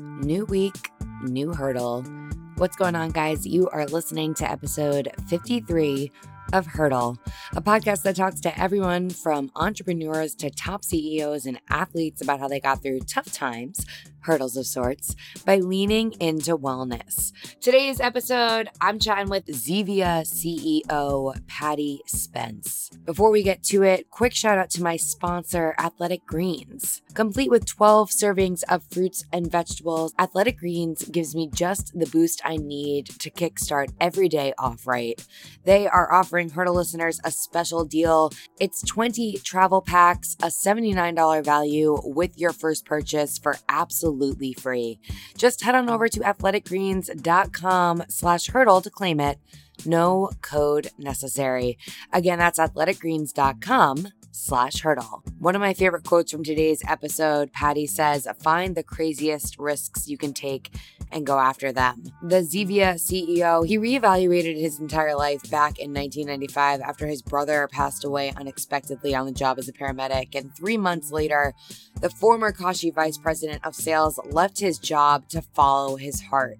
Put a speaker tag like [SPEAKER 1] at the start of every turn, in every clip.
[SPEAKER 1] New week, new hurdle. What's going on, guys? You are listening to episode 53 of Hurdle, a podcast that talks to everyone from entrepreneurs to top CEOs and athletes about how they got through tough times, hurdles of sorts, by leaning into wellness. Today's episode, I'm chatting with Zevia CEO Paddy Spence. Before we get to it, quick shout out to my sponsor, Athletic Greens. Complete with 12 servings of fruits and vegetables, Athletic Greens gives me just the boost I need to kickstart every day off right. They are offering Hurdle listeners a special deal. It's 20 travel packs, a $79 value with your first purchase for absolutely free. Just head on over to athleticgreens.com slash hurdle to claim it. No code necessary. Again, that's athleticgreens.com slash hurdle. One of my favorite quotes from today's episode, Paddy says, find the craziest risks you can take and go after them. The Zevia CEO, he reevaluated his entire life back in 1995 after his brother passed away unexpectedly on the job as a paramedic. And three months later, the former Kashi vice president of sales left his job to follow his heart.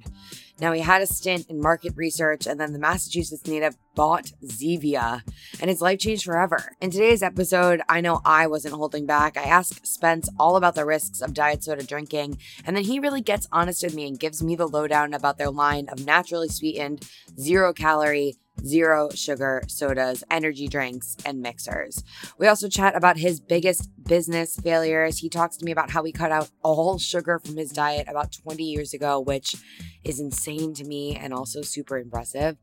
[SPEAKER 1] Now, he had a stint in market research, and then the Massachusetts native bought Zevia, and his life changed forever. In today's episode, I know I wasn't holding back. I ask Spence all about the risks of diet soda drinking, and then he really gets honest with me and gives me the lowdown about their line of naturally sweetened, zero calorie, zero sugar sodas, energy drinks, and mixers. We also chat about his biggest business failures. He talks to me about how he cut out all sugar from his diet about 20 years ago, which is insane to me and also super impressive.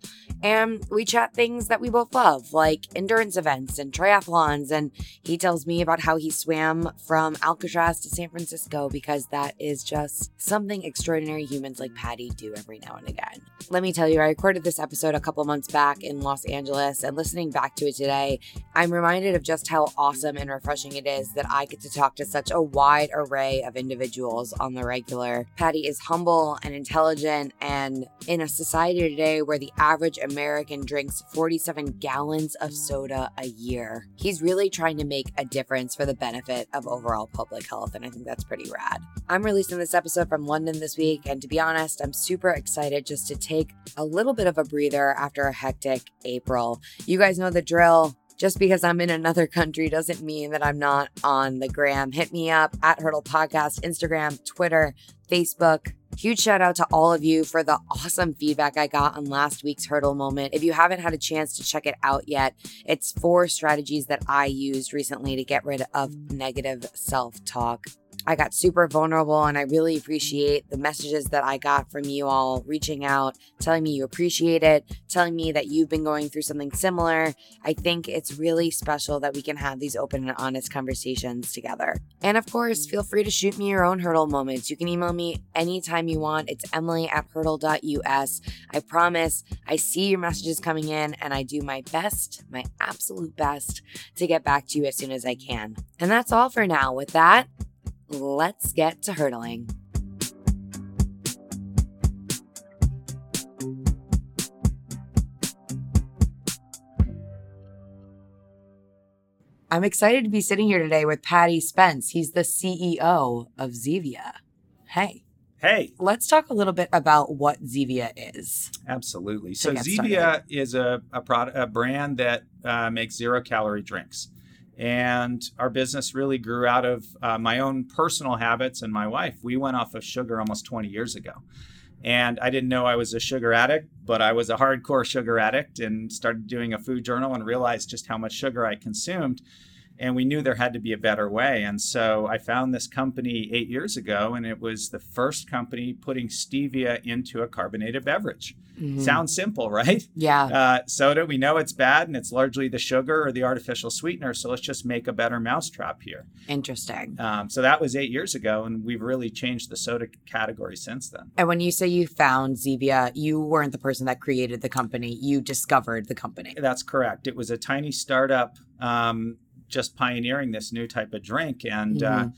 [SPEAKER 1] And we chat things that we both love, like endurance events and triathlons. And he tells me about how he swam from Alcatraz to San Francisco because that is just something extraordinary humans like Paddy do every now and again. Let me tell you, I recorded this episode a couple months back in Los Angeles, and listening back to it today, I'm reminded of just how awesome and refreshing it is that I get to talk to such a wide array of individuals on the regular. Paddy is humble and intelligent and in a society today where the average American drinks 47 gallons of soda a year, he's really trying to make a difference for the benefit of overall public health. And I think that's pretty rad. I'm releasing this episode from London this week. And to be honest, I'm super excited just to take a little bit of a breather after a hectic April. You guys know the drill. Just because I'm in another country doesn't mean that I'm not on the gram. Hit me up at Hurdle Podcast, Instagram, Twitter, Facebook. Huge shout out to all of you for the awesome feedback I got on last week's hurdle moment. If you haven't had a chance to check it out yet, it's four strategies that I used recently to get rid of negative self talk. I got super vulnerable and I really mm-hmm. appreciate the messages that I got from you all reaching out, telling me you appreciate it, telling me that you've been going through something similar. I think it's really special that we can have these open and honest conversations together. And of course, feel free to shoot me your own hurdle moments. You can email me anytime you want. It's emily at hurdle.us. I promise I see your messages coming in and I do my best, my absolute best to get back to you as soon as I can. And that's all for now. With that, let's get to hurdling. I'm excited to be sitting here today with Paddy Spence. He's the CEO of Zevia. Hey.
[SPEAKER 2] Hey.
[SPEAKER 1] Let's talk a little bit about what Zevia is.
[SPEAKER 2] Absolutely. So Zevia is a, a, product, a brand that uh, makes zero calorie drinks. And our business really grew out of uh, my own personal habits and my wife. We went off of sugar almost 20 years ago. And I didn't know I was a sugar addict, but I was a hardcore sugar addict and started doing a food journal and realized just how much sugar I consumed. And we knew there had to be a better way. And so I found this company eight years ago, and it was the first company putting stevia into a carbonated beverage. Mm-hmm. Sounds simple, right?
[SPEAKER 1] Yeah.
[SPEAKER 2] Uh, soda, we know it's bad and it's largely the sugar or the artificial sweetener. So let's just make a better mousetrap here.
[SPEAKER 1] Interesting.
[SPEAKER 2] Um, so that was eight years ago, and we've really changed the soda category since then.
[SPEAKER 1] And when you say you found Zevia, you weren't the person that created the company, you discovered the company.
[SPEAKER 2] That's correct. It was a tiny startup um, just pioneering this new type of drink. And uh, mm-hmm.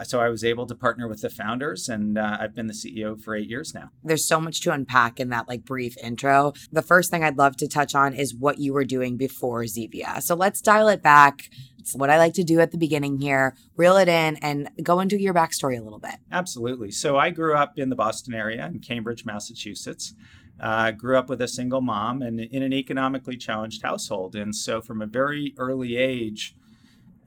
[SPEAKER 2] uh, so I was able to partner with the founders, and uh, I've been the CEO for eight years now.
[SPEAKER 1] There's so much to unpack in that like brief intro. The first thing I'd love to touch on is what you were doing before Zevia. So let's dial it back. It's what I like to do at the beginning here. Reel it in and go into your backstory a little bit.
[SPEAKER 2] Absolutely. So I grew up in the Boston area in Cambridge, Massachusetts. Uh, grew up with a single mom and in an economically challenged household. And so from a very early age,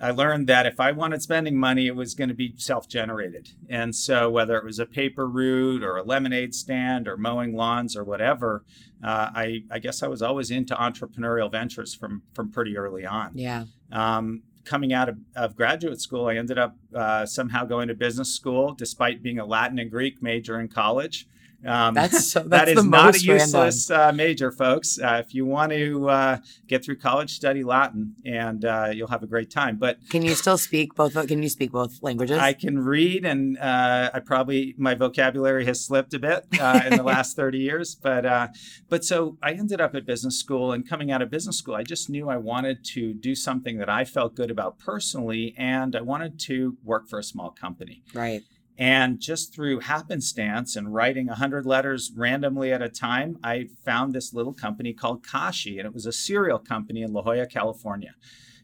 [SPEAKER 2] I learned that if I wanted spending money, it was going to be self generated. And so, whether it was a paper route or a lemonade stand or mowing lawns or whatever, uh, I, I guess I was always into entrepreneurial ventures from, from pretty early on.
[SPEAKER 1] Yeah.
[SPEAKER 2] Um, coming out of, of, graduate school, I ended up uh, somehow going to business school despite being a Latin and Greek major in college.
[SPEAKER 1] Um, that's so, that's
[SPEAKER 2] that is not a useless uh, major, folks. Uh, if you want to uh, get through college, study Latin, and uh, you'll have a great time. But
[SPEAKER 1] can you still speak both? Can you speak both languages?
[SPEAKER 2] I can read, and uh, I probably my vocabulary has slipped a bit uh, in the last thirty years. But but so I ended up at business school, and coming out of business school, I just knew I wanted to do something that I felt good about personally, and I wanted to work for a small company.
[SPEAKER 1] Right.
[SPEAKER 2] And just through happenstance and writing 100 letters randomly at a time, I found this little company called Kashi, and it was a cereal company in La Jolla, California.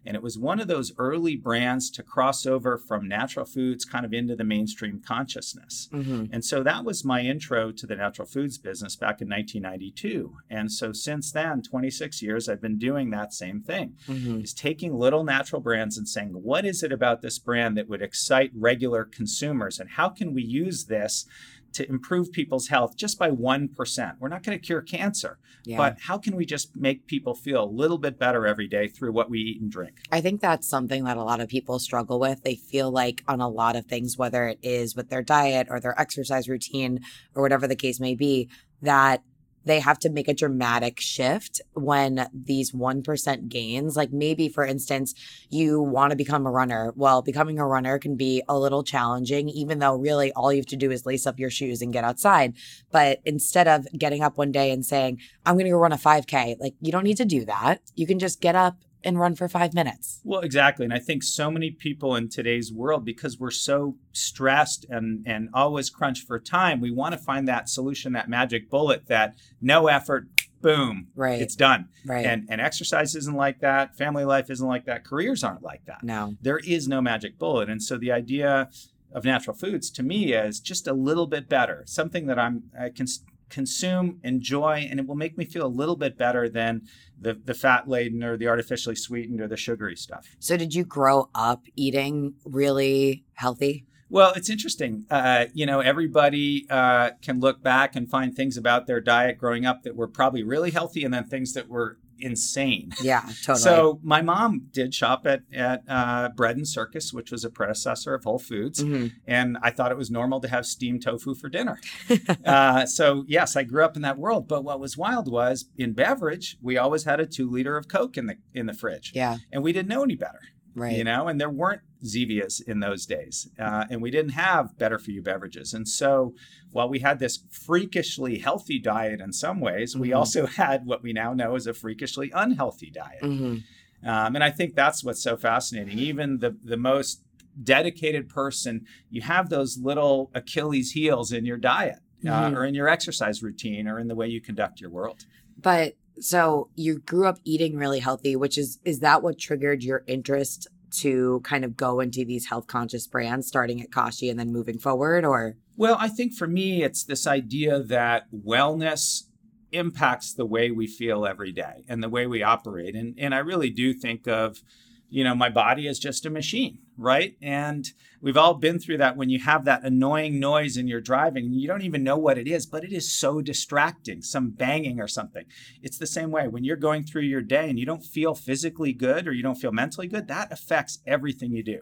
[SPEAKER 2] And it was one of those early brands to cross over from natural foods kind of into the mainstream consciousness. Mm-hmm. And so that was my intro to the natural foods business back in 1992. And so since then, 26 years, I've been doing that same thing mm-hmm. is taking little natural brands and saying, what is it about this brand that would excite regular consumers? And how can we use this? To improve people's health just by 1%. We're not going to cure cancer, yeah. but how can we just make people feel a little bit better every day through what we eat and drink?
[SPEAKER 1] I think that's something that a lot of people struggle with. They feel like on a lot of things, whether it is with their diet or their exercise routine or whatever the case may be, that they have to make a dramatic shift when these 1% gains, like maybe for instance, you want to become a runner. Well, becoming a runner can be a little challenging, even though really all you have to do is lace up your shoes and get outside. But instead of getting up one day and saying, I'm going to go run a 5K, like you don't need to do that. You can just get up and run for five minutes.
[SPEAKER 2] Well, exactly. And I think so many people in today's world, because we're so stressed and, and always crunched for time, we want to find that solution, that magic bullet that no effort, boom,
[SPEAKER 1] right.
[SPEAKER 2] it's done.
[SPEAKER 1] Right.
[SPEAKER 2] And, and exercise isn't like that. Family life isn't like that. Careers aren't like that.
[SPEAKER 1] No.
[SPEAKER 2] There is no magic bullet. And so the idea of natural foods to me is just a little bit better, something that I'm, I can consume, enjoy, and it will make me feel a little bit better than the, the fat laden or the artificially sweetened or the sugary stuff.
[SPEAKER 1] So, did you grow up eating really healthy?
[SPEAKER 2] Well, it's interesting. Uh, you know, everybody uh, can look back and find things about their diet growing up that were probably really healthy, and then things that were insane.
[SPEAKER 1] Yeah, totally.
[SPEAKER 2] So my mom did shop at at uh, Bread and Circus, which was a predecessor of Whole Foods, mm-hmm. and I thought it was normal to have steamed tofu for dinner. uh, so yes, I grew up in that world. But what was wild was in beverage, we always had a two liter of Coke in the in the fridge.
[SPEAKER 1] Yeah,
[SPEAKER 2] and we didn't know any better.
[SPEAKER 1] Right.
[SPEAKER 2] You know, and there weren't Zevias in those days, uh, and we didn't have better for you beverages. And so, while we had this freakishly healthy diet in some ways, mm-hmm. we also had what we now know as a freakishly unhealthy diet. Mm-hmm. Um, and I think that's what's so fascinating. Even the the most dedicated person, you have those little Achilles heels in your diet, uh, mm-hmm. uh, or in your exercise routine, or in the way you conduct your world.
[SPEAKER 1] But so you grew up eating really healthy, which is is that what triggered your interest to kind of go into these health conscious brands, starting at Kashi and then moving forward, or?
[SPEAKER 2] Well, I think for me, it's this idea that wellness impacts the way we feel every day and the way we operate, and and I really do think of you know, my body is just a machine, right? And we've all been through that when you have that annoying noise and you're driving you don't even know what it is, but it is so distracting, some banging or something. It's the same way when you're going through your day and you don't feel physically good or you don't feel mentally good, that affects everything you do.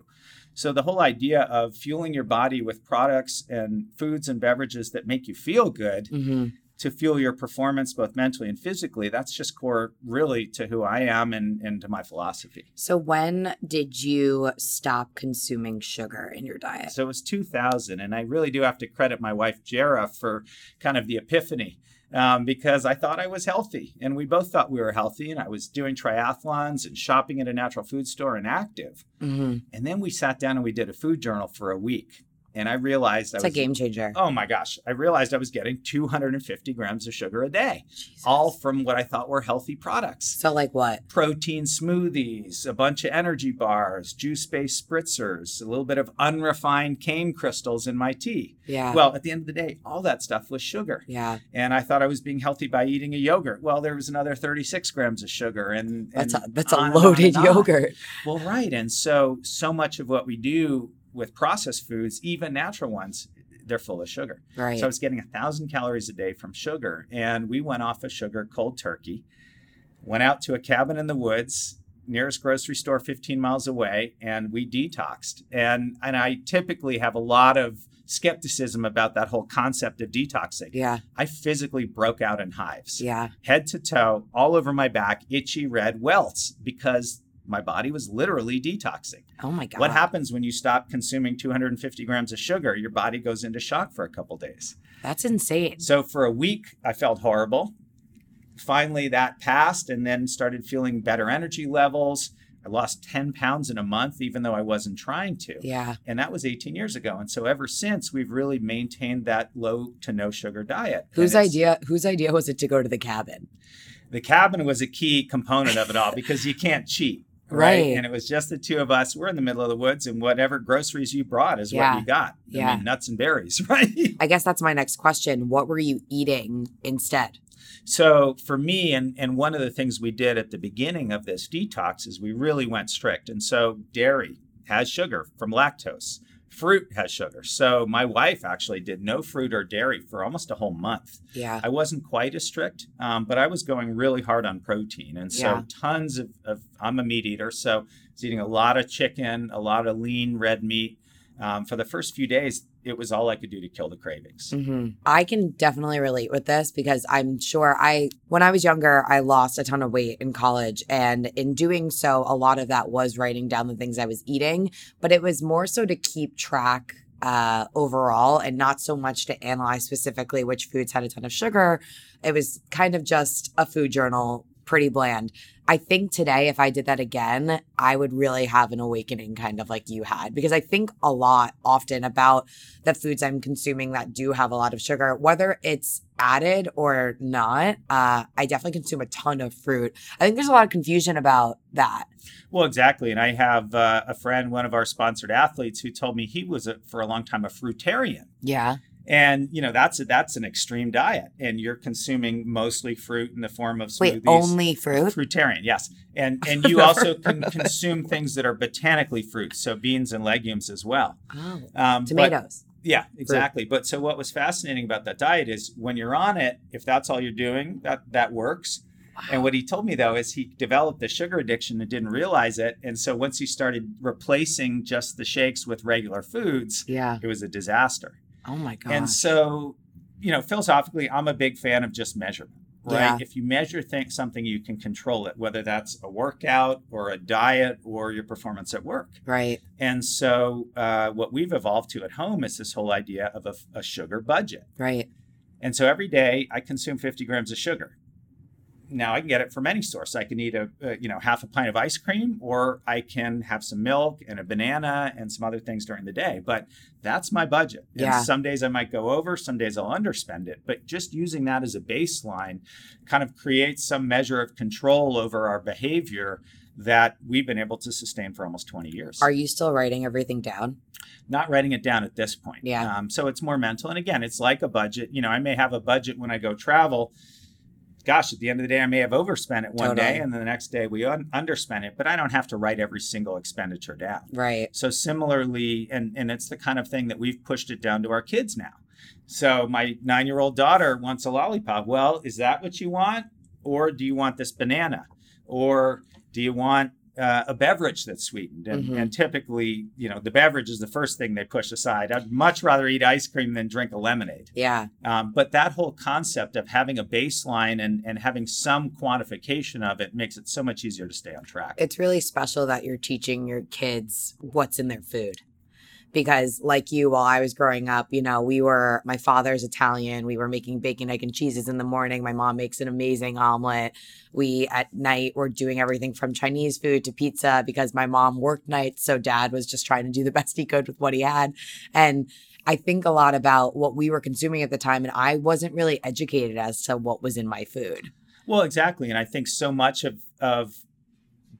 [SPEAKER 2] So the whole idea of fueling your body with products and foods and beverages that make you feel good mm-hmm to fuel your performance both mentally and physically that's just core really to who i am and, and to my philosophy
[SPEAKER 1] so when did you stop consuming sugar in your diet
[SPEAKER 2] so it was 2000 and i really do have to credit my wife jera for kind of the epiphany um, because I thought I was healthy, and we both thought we were healthy. And I was doing triathlons and shopping at a natural food store and active.
[SPEAKER 1] Mm-hmm.
[SPEAKER 2] And then we sat down and we did a food journal for a week and I realized
[SPEAKER 1] it's
[SPEAKER 2] I
[SPEAKER 1] was a game changer.
[SPEAKER 2] Oh my gosh. I realized I was getting 250 grams of sugar a day,
[SPEAKER 1] Jesus.
[SPEAKER 2] all from what I thought were healthy products.
[SPEAKER 1] So, like what?
[SPEAKER 2] Protein smoothies, a bunch of energy bars, juice based spritzers, a little bit of unrefined cane crystals in my tea.
[SPEAKER 1] Yeah.
[SPEAKER 2] Well, at the end of the day, all that stuff was sugar.
[SPEAKER 1] yeah.
[SPEAKER 2] And I thought I was being healthy by eating a yogurt. Well, there was another 36 grams of sugar. And,
[SPEAKER 1] That's a, that's a
[SPEAKER 2] and on
[SPEAKER 1] loaded
[SPEAKER 2] and on.
[SPEAKER 1] yogurt.
[SPEAKER 2] Well, right. And so, so much of what we do with processed foods, even natural ones, they're full of sugar.
[SPEAKER 1] Right.
[SPEAKER 2] So I was getting a thousand calories a day from sugar. And we went off of sugar cold turkey, went out to a cabin in the woods, nearest grocery store 15 miles away, and we detoxed. And and I typically have a lot of skepticism about that whole concept of detoxing.
[SPEAKER 1] yeah.
[SPEAKER 2] I physically broke out in hives
[SPEAKER 1] Yeah.
[SPEAKER 2] head to toe, all over my back, itchy red welts because my body was literally detoxing.
[SPEAKER 1] Oh my God.
[SPEAKER 2] What happens when you stop consuming 250 grams of sugar? Your body goes into shock for a couple days.
[SPEAKER 1] That's insane.
[SPEAKER 2] So for a week, I felt horrible. Finally, that passed and then started feeling better energy levels. I lost 10 pounds in a month, even though I wasn't trying to.
[SPEAKER 1] Yeah.
[SPEAKER 2] And that was 18 years ago. And so ever since, we've really maintained that low to no sugar diet.
[SPEAKER 1] Whose idea? Whose idea was it to go to the cabin?
[SPEAKER 2] the cabin was a key component of it all because you can't cheat.
[SPEAKER 1] Right.
[SPEAKER 2] And it was just the two of us. We're in the middle of the woods, and whatever groceries you brought is
[SPEAKER 1] Yeah.
[SPEAKER 2] what you got. I
[SPEAKER 1] Yeah.
[SPEAKER 2] mean, nuts and berries, right?
[SPEAKER 1] I guess that's my next question. What were you eating instead?
[SPEAKER 2] So for me, and and one of the things we did at the beginning of this detox is we really went strict. And so dairy has sugar from lactose. Fruit has sugar. So my wife actually did no fruit or dairy for almost a whole month.
[SPEAKER 1] Yeah.
[SPEAKER 2] I wasn't quite as strict, um, but I was going really hard on protein. And so
[SPEAKER 1] Yeah.
[SPEAKER 2] tons of, of, I'm a meat eater. So I was eating a lot of chicken, a lot of lean red meat. Um, for the first few days, it was all I could do to kill the cravings.
[SPEAKER 1] hmm I can definitely relate with this because I'm sure I, when I was younger, I lost a ton of weight in college. And in doing so, a lot of that was writing down the things I was eating, but it was more so to keep track uh, overall and not so much to analyze specifically which foods had a ton of sugar. It was kind of just a food journal, pretty bland. I think today, if I did that again, I would really have an awakening, kind of like you had, because I think a lot often about the foods I'm consuming that do have a lot of sugar, whether it's added or not. Uh, I definitely consume a ton of fruit. I think there's a lot of confusion about that.
[SPEAKER 2] Well, exactly. And I have uh, a friend, one of our sponsored athletes, who told me he was a, for a long time a fruitarian.
[SPEAKER 1] Yeah.
[SPEAKER 2] And you know that's a, that's an extreme diet, and you're consuming mostly fruit in the form of smoothies.
[SPEAKER 1] Wait, only fruit?
[SPEAKER 2] Fruitarian, yes, and and you also can consume things that are botanically fruits, so beans and legumes as well.
[SPEAKER 1] Oh,
[SPEAKER 2] Um, but-
[SPEAKER 1] tomatoes.
[SPEAKER 2] yeah, exactly. But so what was fascinating about that diet is when you're on it, if that's all you're doing, that that works. Wow. And what he told me though is he developed the sugar addiction and didn't realize it. And so once he started replacing just the shakes with regular foods,
[SPEAKER 1] Yeah.
[SPEAKER 2] it was a disaster.
[SPEAKER 1] Oh my god.
[SPEAKER 2] And so, you know, philosophically, I'm a big fan of just measurement, right?
[SPEAKER 1] Yeah.
[SPEAKER 2] If you measure think something, you can control it, whether that's a workout or a diet or your performance at work.
[SPEAKER 1] right.
[SPEAKER 2] And so, uh, what we've evolved to at home is this whole idea of a, a sugar budget.
[SPEAKER 1] Right.
[SPEAKER 2] And so every day I consume 50 grams of sugar. Now I can get it from any source. I can eat a, a you know half a pint of ice cream, or I can have some milk and a banana and some other things during the day. But that's my budget. And
[SPEAKER 1] Yeah.
[SPEAKER 2] some days I might go over, some days I'll underspend it. But just using that as a baseline kind of creates some measure of control over our behavior that we've been able to sustain for almost 20 years
[SPEAKER 1] Are you still writing everything down?
[SPEAKER 2] not writing it down at this point.
[SPEAKER 1] Yeah.
[SPEAKER 2] Um, so it's more mental. And again, it's like a budget. You know, I may have a budget when I go travel. Gosh, at the end of the day, I may have overspent it one
[SPEAKER 1] Totally.
[SPEAKER 2] day, and then the next day we un- underspent it. But I don't have to write every single expenditure down.
[SPEAKER 1] Right.
[SPEAKER 2] So similarly, and and it's the kind of thing that we've pushed it down to our kids now. So my nine-year-old daughter wants a lollipop. Well, is that what you want, or do you want this banana, or do you want uh, a beverage that's sweetened? And,
[SPEAKER 1] Mhm.
[SPEAKER 2] and typically, you know, the beverage is the first thing they push aside. I'd much rather eat ice cream than drink a lemonade.
[SPEAKER 1] Yeah.
[SPEAKER 2] Um, but that whole concept of having a baseline and and having some quantification of it makes it so much easier to stay on track.
[SPEAKER 1] It's really special that you're teaching your kids what's in their food. Because like you while i was growing up you know we were my father's italian we were making bacon egg and cheeses in the morning my mom makes an amazing omelet we at night were doing everything from chinese food to pizza because my mom worked nights so dad was just trying to do the best he could with what he had and I think a lot about what we were consuming at the time, and I wasn't really educated as to what was in my food.
[SPEAKER 2] Well, exactly. And I think so much of, of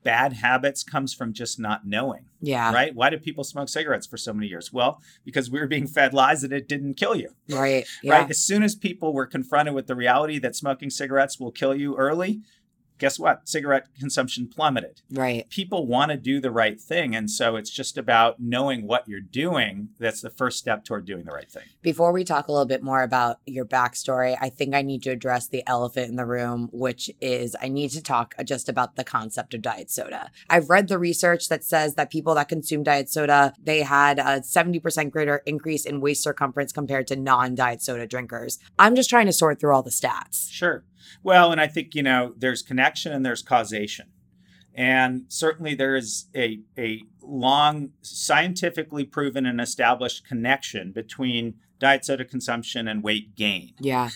[SPEAKER 2] bad habits comes from just not knowing.
[SPEAKER 1] Yeah.
[SPEAKER 2] Right? Why did people smoke cigarettes for so many years? Well, because we were being fed lies that it didn't kill you.
[SPEAKER 1] Right.
[SPEAKER 2] Yeah. Right. As soon as people were confronted with the reality that smoking cigarettes will kill you early, guess what? Cigarette consumption plummeted.
[SPEAKER 1] Right.
[SPEAKER 2] People want to do the right thing. And so it's just about knowing what you're doing. That's the first step toward doing the right thing.
[SPEAKER 1] Before we talk a little bit more about your backstory, I think I need to address the elephant in the room, which is I need to talk just about the concept of diet soda. I've read the research that says that people that consume diet soda, they had a 70% greater increase in waist circumference compared to non-diet soda drinkers. I'm just trying to sort through all the stats.
[SPEAKER 2] Sure. Well, and I think, you know, there's connection and there's causation. And certainly there is a, a long, scientifically proven and established connection between diet soda consumption and weight gain.
[SPEAKER 1] Yeah.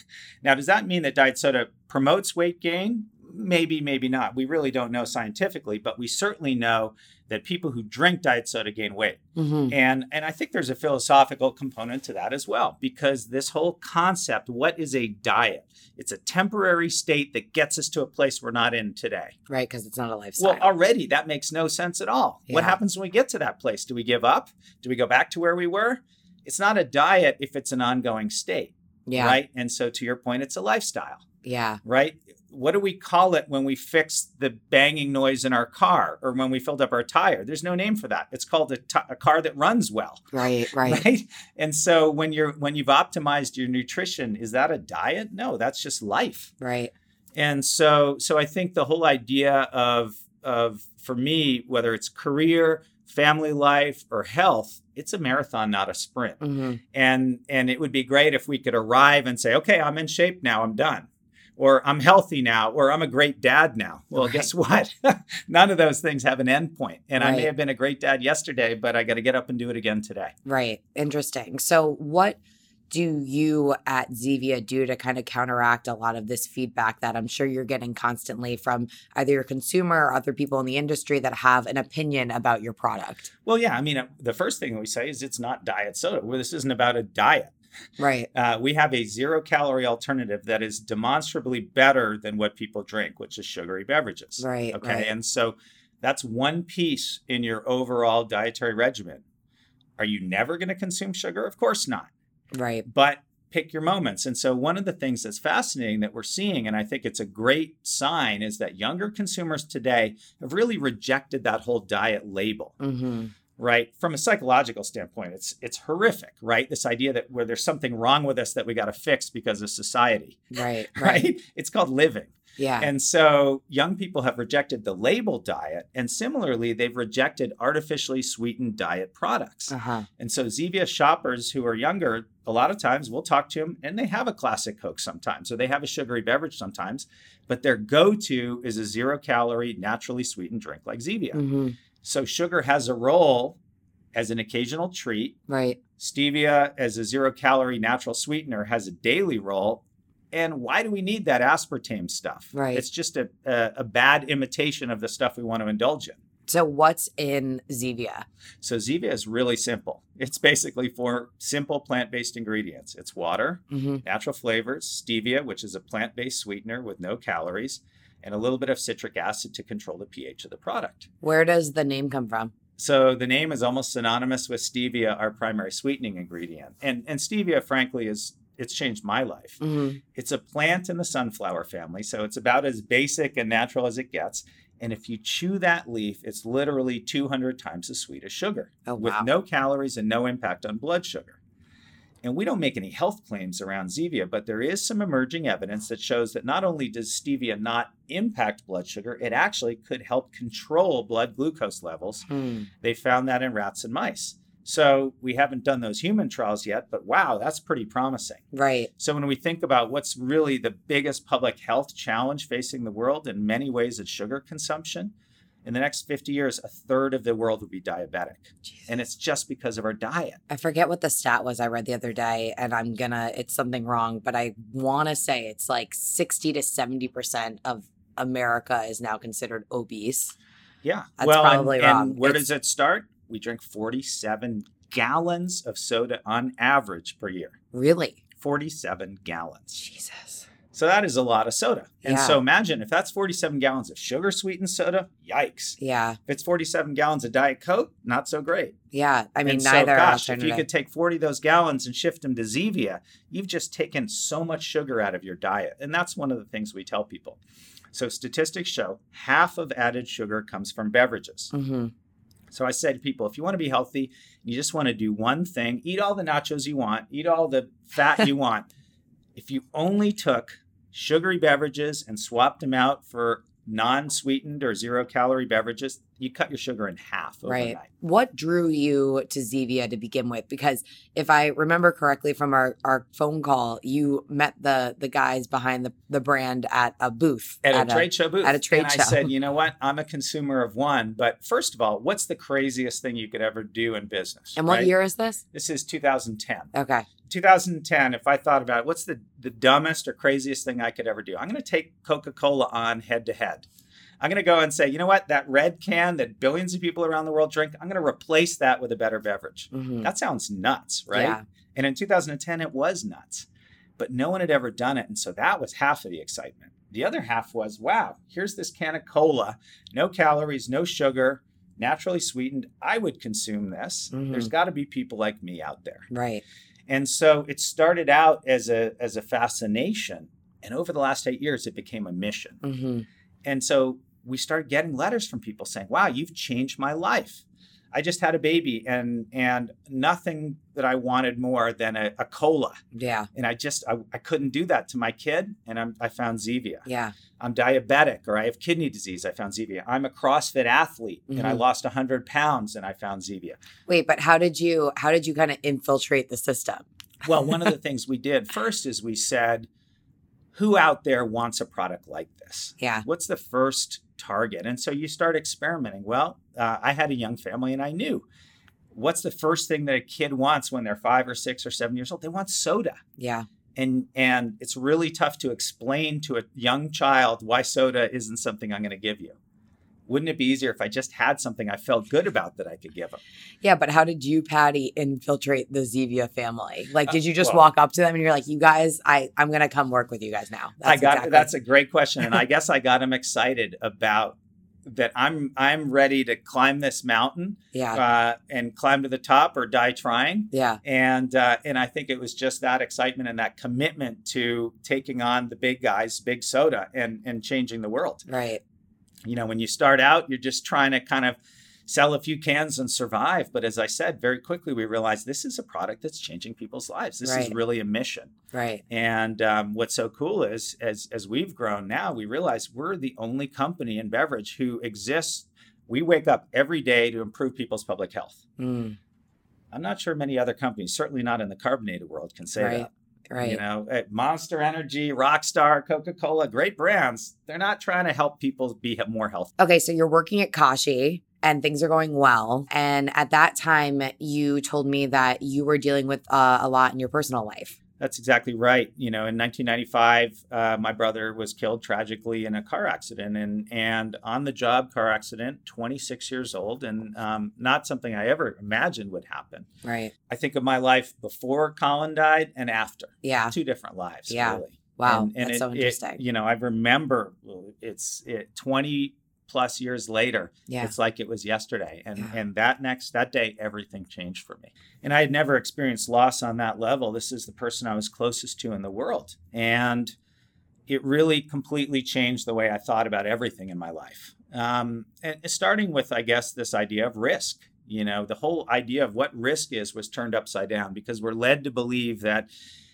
[SPEAKER 2] Now, does that mean that diet soda promotes weight gain? Maybe, maybe not. We really don't know scientifically, but we certainly know that people who drink diet soda gain weight. Mm-hmm. And and I think there's a philosophical component to that as well because this whole concept what is a diet? It's a temporary state that gets us to a place we're not in today.
[SPEAKER 1] Right, because it's not a lifestyle.
[SPEAKER 2] Well, already that makes no sense at all. Yeah. What happens when we get to that place? Do we give up? Do we go back to where we were? It's not a diet if it's an ongoing state.
[SPEAKER 1] Yeah.
[SPEAKER 2] Right? And so to your point it's a lifestyle.
[SPEAKER 1] Yeah.
[SPEAKER 2] Right? What do we call it when we fix the banging noise in our car or when we filled up our tire? There's no name for that. It's called a, t- a car that runs well.
[SPEAKER 1] Right, right.
[SPEAKER 2] Right. And so when you're when you've optimized your nutrition, is that a diet? No, that's just life.
[SPEAKER 1] Right.
[SPEAKER 2] And so so I think the whole idea of of for me, whether it's career, family life, or health, it's a marathon, not a sprint. Mm-hmm. And and it would be great if we could arrive and say, okay, I'm in shape now, I'm done or I'm healthy now, or I'm a great dad now. Well, right. guess what? None of those things have an end point. And right. I may have been a great dad yesterday, but I got to get up and do it again today.
[SPEAKER 1] Right. Interesting. So, what do you at Zevia do to kind of counteract a lot of this feedback that I'm sure you're getting constantly from either your consumer or other people in the industry that have an opinion about your product?
[SPEAKER 2] Well, yeah. I mean, uh, the first thing we say is it's not diet soda. Well, this isn't about a diet.
[SPEAKER 1] Right.
[SPEAKER 2] Uh, we have a zero calorie alternative that is demonstrably better than what people drink, which is sugary beverages.
[SPEAKER 1] Right.
[SPEAKER 2] Okay.
[SPEAKER 1] Right.
[SPEAKER 2] And so that's one piece in your overall dietary regimen. Are you never going to consume sugar? Of course not.
[SPEAKER 1] Right.
[SPEAKER 2] But pick your moments. And so, one of the things that's fascinating that we're seeing, and I think it's a great sign, is that younger consumers today have really rejected that whole diet label. Mm-hmm right? From a psychological standpoint it's it's horrific right? This idea that where there's something wrong with us that we got to fix because of society
[SPEAKER 1] right,
[SPEAKER 2] right. right? It's called living.
[SPEAKER 1] Yeah.
[SPEAKER 2] And so young people have rejected the label diet and similarly they've rejected artificially sweetened diet products.
[SPEAKER 1] Uh-huh.
[SPEAKER 2] and so zevia shoppers who are younger a lot of times we'll talk to them and they have a classic coke sometimes or they have a sugary beverage sometimes but their go-to is a zero calorie naturally sweetened drink like zevia. Mm-hmm. So sugar has a role as an occasional treat.
[SPEAKER 1] Right.
[SPEAKER 2] Stevia as a zero calorie natural sweetener has a daily role. And why do we need that aspartame stuff?
[SPEAKER 1] Right.
[SPEAKER 2] It's just a, a, a bad imitation of the stuff we want to indulge in.
[SPEAKER 1] So what's in Zevia?
[SPEAKER 2] So Zevia is really simple. It's basically four simple plant-based ingredients. It's water, mm-hmm. natural flavors, stevia, which is a plant-based sweetener with no calories, and a little bit of citric acid to control the pH of the product.
[SPEAKER 1] Where does the name come from?
[SPEAKER 2] So the name is almost synonymous with stevia, our primary sweetening ingredient. And and stevia, frankly, is it's changed my life. Mm-hmm. It's a plant in the sunflower family, so it's about as basic and natural as it gets. And if you chew that leaf, it's literally 200 times as sweet as sugar,
[SPEAKER 1] oh, wow.
[SPEAKER 2] with no calories and no impact on blood sugar. And we don't make any health claims around Zevia, but there is some emerging evidence that shows that not only does stevia not impact blood sugar, it actually could help control blood glucose levels. Hmm. They found that in rats and mice. So we haven't done those human trials yet, but wow, that's pretty promising.
[SPEAKER 1] Right.
[SPEAKER 2] So when we think about what's really the biggest public health challenge facing the world, in many ways it's sugar consumption. In the next 50 years, a third of the world will be diabetic. And it's just because of our diet.
[SPEAKER 1] I forget what the stat was I read the other day, and I'm gonna, it's something wrong, but I wanna say it's like 60 to 70% of America is now considered obese.
[SPEAKER 2] Yeah.
[SPEAKER 1] That's
[SPEAKER 2] well, and-
[SPEAKER 1] probably
[SPEAKER 2] and,
[SPEAKER 1] wrong.
[SPEAKER 2] where
[SPEAKER 1] It's-
[SPEAKER 2] does it start? We drink 47 gallons of soda on average per year.
[SPEAKER 1] Really?
[SPEAKER 2] 47 gallons.
[SPEAKER 1] Jesus.
[SPEAKER 2] So that is a lot of soda. And
[SPEAKER 1] Yeah.
[SPEAKER 2] so imagine if that's 47 gallons of sugar sweetened soda, yikes.
[SPEAKER 1] Yeah.
[SPEAKER 2] If it's 47 gallons of Diet Coke, not so great.
[SPEAKER 1] Yeah. I mean,
[SPEAKER 2] and so, gosh, if you could take 40 of those gallons and shift them to Zevia, you've just taken so much sugar out of your diet. And that's one of the things we tell people. So statistics show half of added sugar comes from beverages.
[SPEAKER 1] Mhm.
[SPEAKER 2] So I said to people, if you want to be healthy, you just want to do one thing, eat all the nachos you want, eat all the fat you want. If you only took sugary beverages and swapped them out for non-sweetened or zero calorie beverages, you cut your sugar in half overnight.
[SPEAKER 1] Right. What drew you to Zevia to begin with? Because if I remember correctly from our, our phone call, you met the the guys behind the, the brand at a booth.
[SPEAKER 2] At, a trade show booth.
[SPEAKER 1] at a trade
[SPEAKER 2] and
[SPEAKER 1] show.
[SPEAKER 2] I said, you know what? I'm a consumer of one, but first of all, what's the craziest thing you could ever do in business?
[SPEAKER 1] And what
[SPEAKER 2] right?
[SPEAKER 1] year is this?
[SPEAKER 2] This is 2010.
[SPEAKER 1] Okay.
[SPEAKER 2] 2010, if I thought about it, what's the, the dumbest or craziest thing I could ever do? I'm going to take Coca Cola on head to head. I'm going to go and say, you know what? That red can that billions of people around the world drink, I'm going to replace that with a better beverage.
[SPEAKER 1] Mhm.
[SPEAKER 2] That sounds nuts, right?
[SPEAKER 1] Yeah.
[SPEAKER 2] And in 2010, it was nuts, but no one had ever done it. And so that was half of the excitement. The other half was, wow, here's this can of cola, no calories, no sugar, naturally sweetened. I would consume this.
[SPEAKER 1] Mhm.
[SPEAKER 2] There's got to be people like me out there.
[SPEAKER 1] Right.
[SPEAKER 2] And so it started out as a as a fascination, and over the last eight years, it became a mission.
[SPEAKER 1] hmm
[SPEAKER 2] And so we started getting letters from people saying, "Wow, you've changed my life. I just had a baby, and and nothing that I wanted more than a, a cola,
[SPEAKER 1] Yeah.
[SPEAKER 2] and I just I, I couldn't do that to my kid, and I'm, I found Zevia.
[SPEAKER 1] Yeah.
[SPEAKER 2] I'm diabetic, or I have kidney disease. I found Zevia. I'm a CrossFit athlete, and I
[SPEAKER 1] Mhm.
[SPEAKER 2] lost 100 pounds, and I found Zevia.
[SPEAKER 1] Wait, but how did you how did you kind of infiltrate the system?
[SPEAKER 2] Well, one of the things we did first is we said, who out there wants a product like this?
[SPEAKER 1] Yeah.
[SPEAKER 2] What's the first target? And so you start experimenting. Well, uh, I had a young family and I knew what's the first thing that a kid wants when they're five or six or seven years old? They want soda.
[SPEAKER 1] Yeah.
[SPEAKER 2] And, and it's really tough to explain to a young child why soda isn't something I'm going to give you. Wouldn't it be easier if I just had something I felt good about that I could give them?
[SPEAKER 1] Yeah, but how did you, Paddy, infiltrate the Zevia family? Like,
[SPEAKER 2] Uh,
[SPEAKER 1] did you just
[SPEAKER 2] well-
[SPEAKER 1] walk up to them and you're like, "You guys, I I'm gonna come work with you guys now."
[SPEAKER 2] I got
[SPEAKER 1] exactly-
[SPEAKER 2] that's a great question, and I guess I got them excited about that. I'm I'm ready to climb this mountain
[SPEAKER 1] yeah,
[SPEAKER 2] uh, and climb to the top or die trying.
[SPEAKER 1] yeah,
[SPEAKER 2] And uh, and I think it was just that excitement and that commitment to taking on the big guys, big soda, and and changing the world.
[SPEAKER 1] right.
[SPEAKER 2] You know, when you start out, you're just trying to kind of sell a few cans and survive. But as I said, very quickly we realized this is a product that's changing people's lives. This is really a mission.
[SPEAKER 1] Right.
[SPEAKER 2] And um, what's so cool is, as as we've grown now, we realize we're the only company in beverage who exists. We wake up every day to improve people's public health.
[SPEAKER 1] Mm,
[SPEAKER 2] I'm not sure many other companies, certainly not in the carbonated world, can say
[SPEAKER 1] Right.
[SPEAKER 2] that.
[SPEAKER 1] Right.
[SPEAKER 2] You know, uh, Monster Energy, Rockstar, Coca Cola, great brands. They're not trying to help people be more healthy.
[SPEAKER 1] Okay, so you're working at Kashi and things are going well. And at that time, you told me that you were dealing with uh, a lot in your personal life.
[SPEAKER 2] That's exactly right. You know, in 1995, uh, my brother was killed tragically in a car accident, and and on the job car accident, 26 years old, and um, not something I ever imagined would happen.
[SPEAKER 1] Right.
[SPEAKER 2] I think of my life before Colin died and after,
[SPEAKER 1] Yeah.
[SPEAKER 2] two different lives.
[SPEAKER 1] Yeah.
[SPEAKER 2] really.
[SPEAKER 1] Wow.
[SPEAKER 2] And- and
[SPEAKER 1] that's
[SPEAKER 2] it-
[SPEAKER 1] so
[SPEAKER 2] it-
[SPEAKER 1] interesting.
[SPEAKER 2] you know, I remember it's it 20 plus years later.
[SPEAKER 1] yeah.
[SPEAKER 2] It's like it was yesterday. And
[SPEAKER 1] Yeah.
[SPEAKER 2] and that next that day everything changed for me. And I had never experienced loss on that level. This is the person I was closest to in the world. And it really completely changed the way I thought about everything in my life. Um, and starting with, I guess, this idea of risk. You know, the whole idea of what risk is was turned upside down because we're led to believe that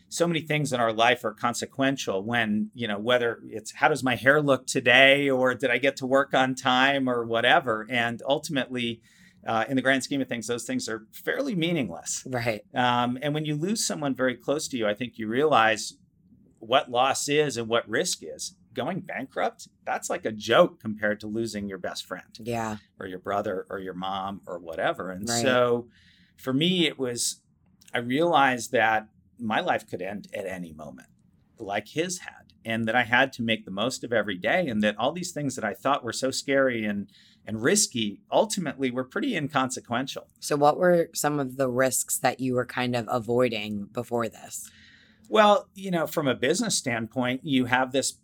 [SPEAKER 2] so many things in our life are consequential when you know whether it's how does my hair look today or did i get to work on time or whatever and ultimately uh, in the grand scheme of things those things are fairly meaningless
[SPEAKER 1] Right.
[SPEAKER 2] um, and when you lose someone very close to you i think you realize what loss is and what risk is going bankrupt, that's like a joke compared to losing your best friend.
[SPEAKER 1] Yeah.
[SPEAKER 2] Or your brother or your mom or whatever. And
[SPEAKER 1] Right.
[SPEAKER 2] so for me, it was, I realized that my life could end at any moment, like his had, and that I had to make the most of every day, and that all these things that I thought were so scary and and risky ultimately were pretty inconsequential.
[SPEAKER 1] So, what were some of the risks that you were kind of avoiding before this?
[SPEAKER 2] Well, you know, from a business standpoint, you have this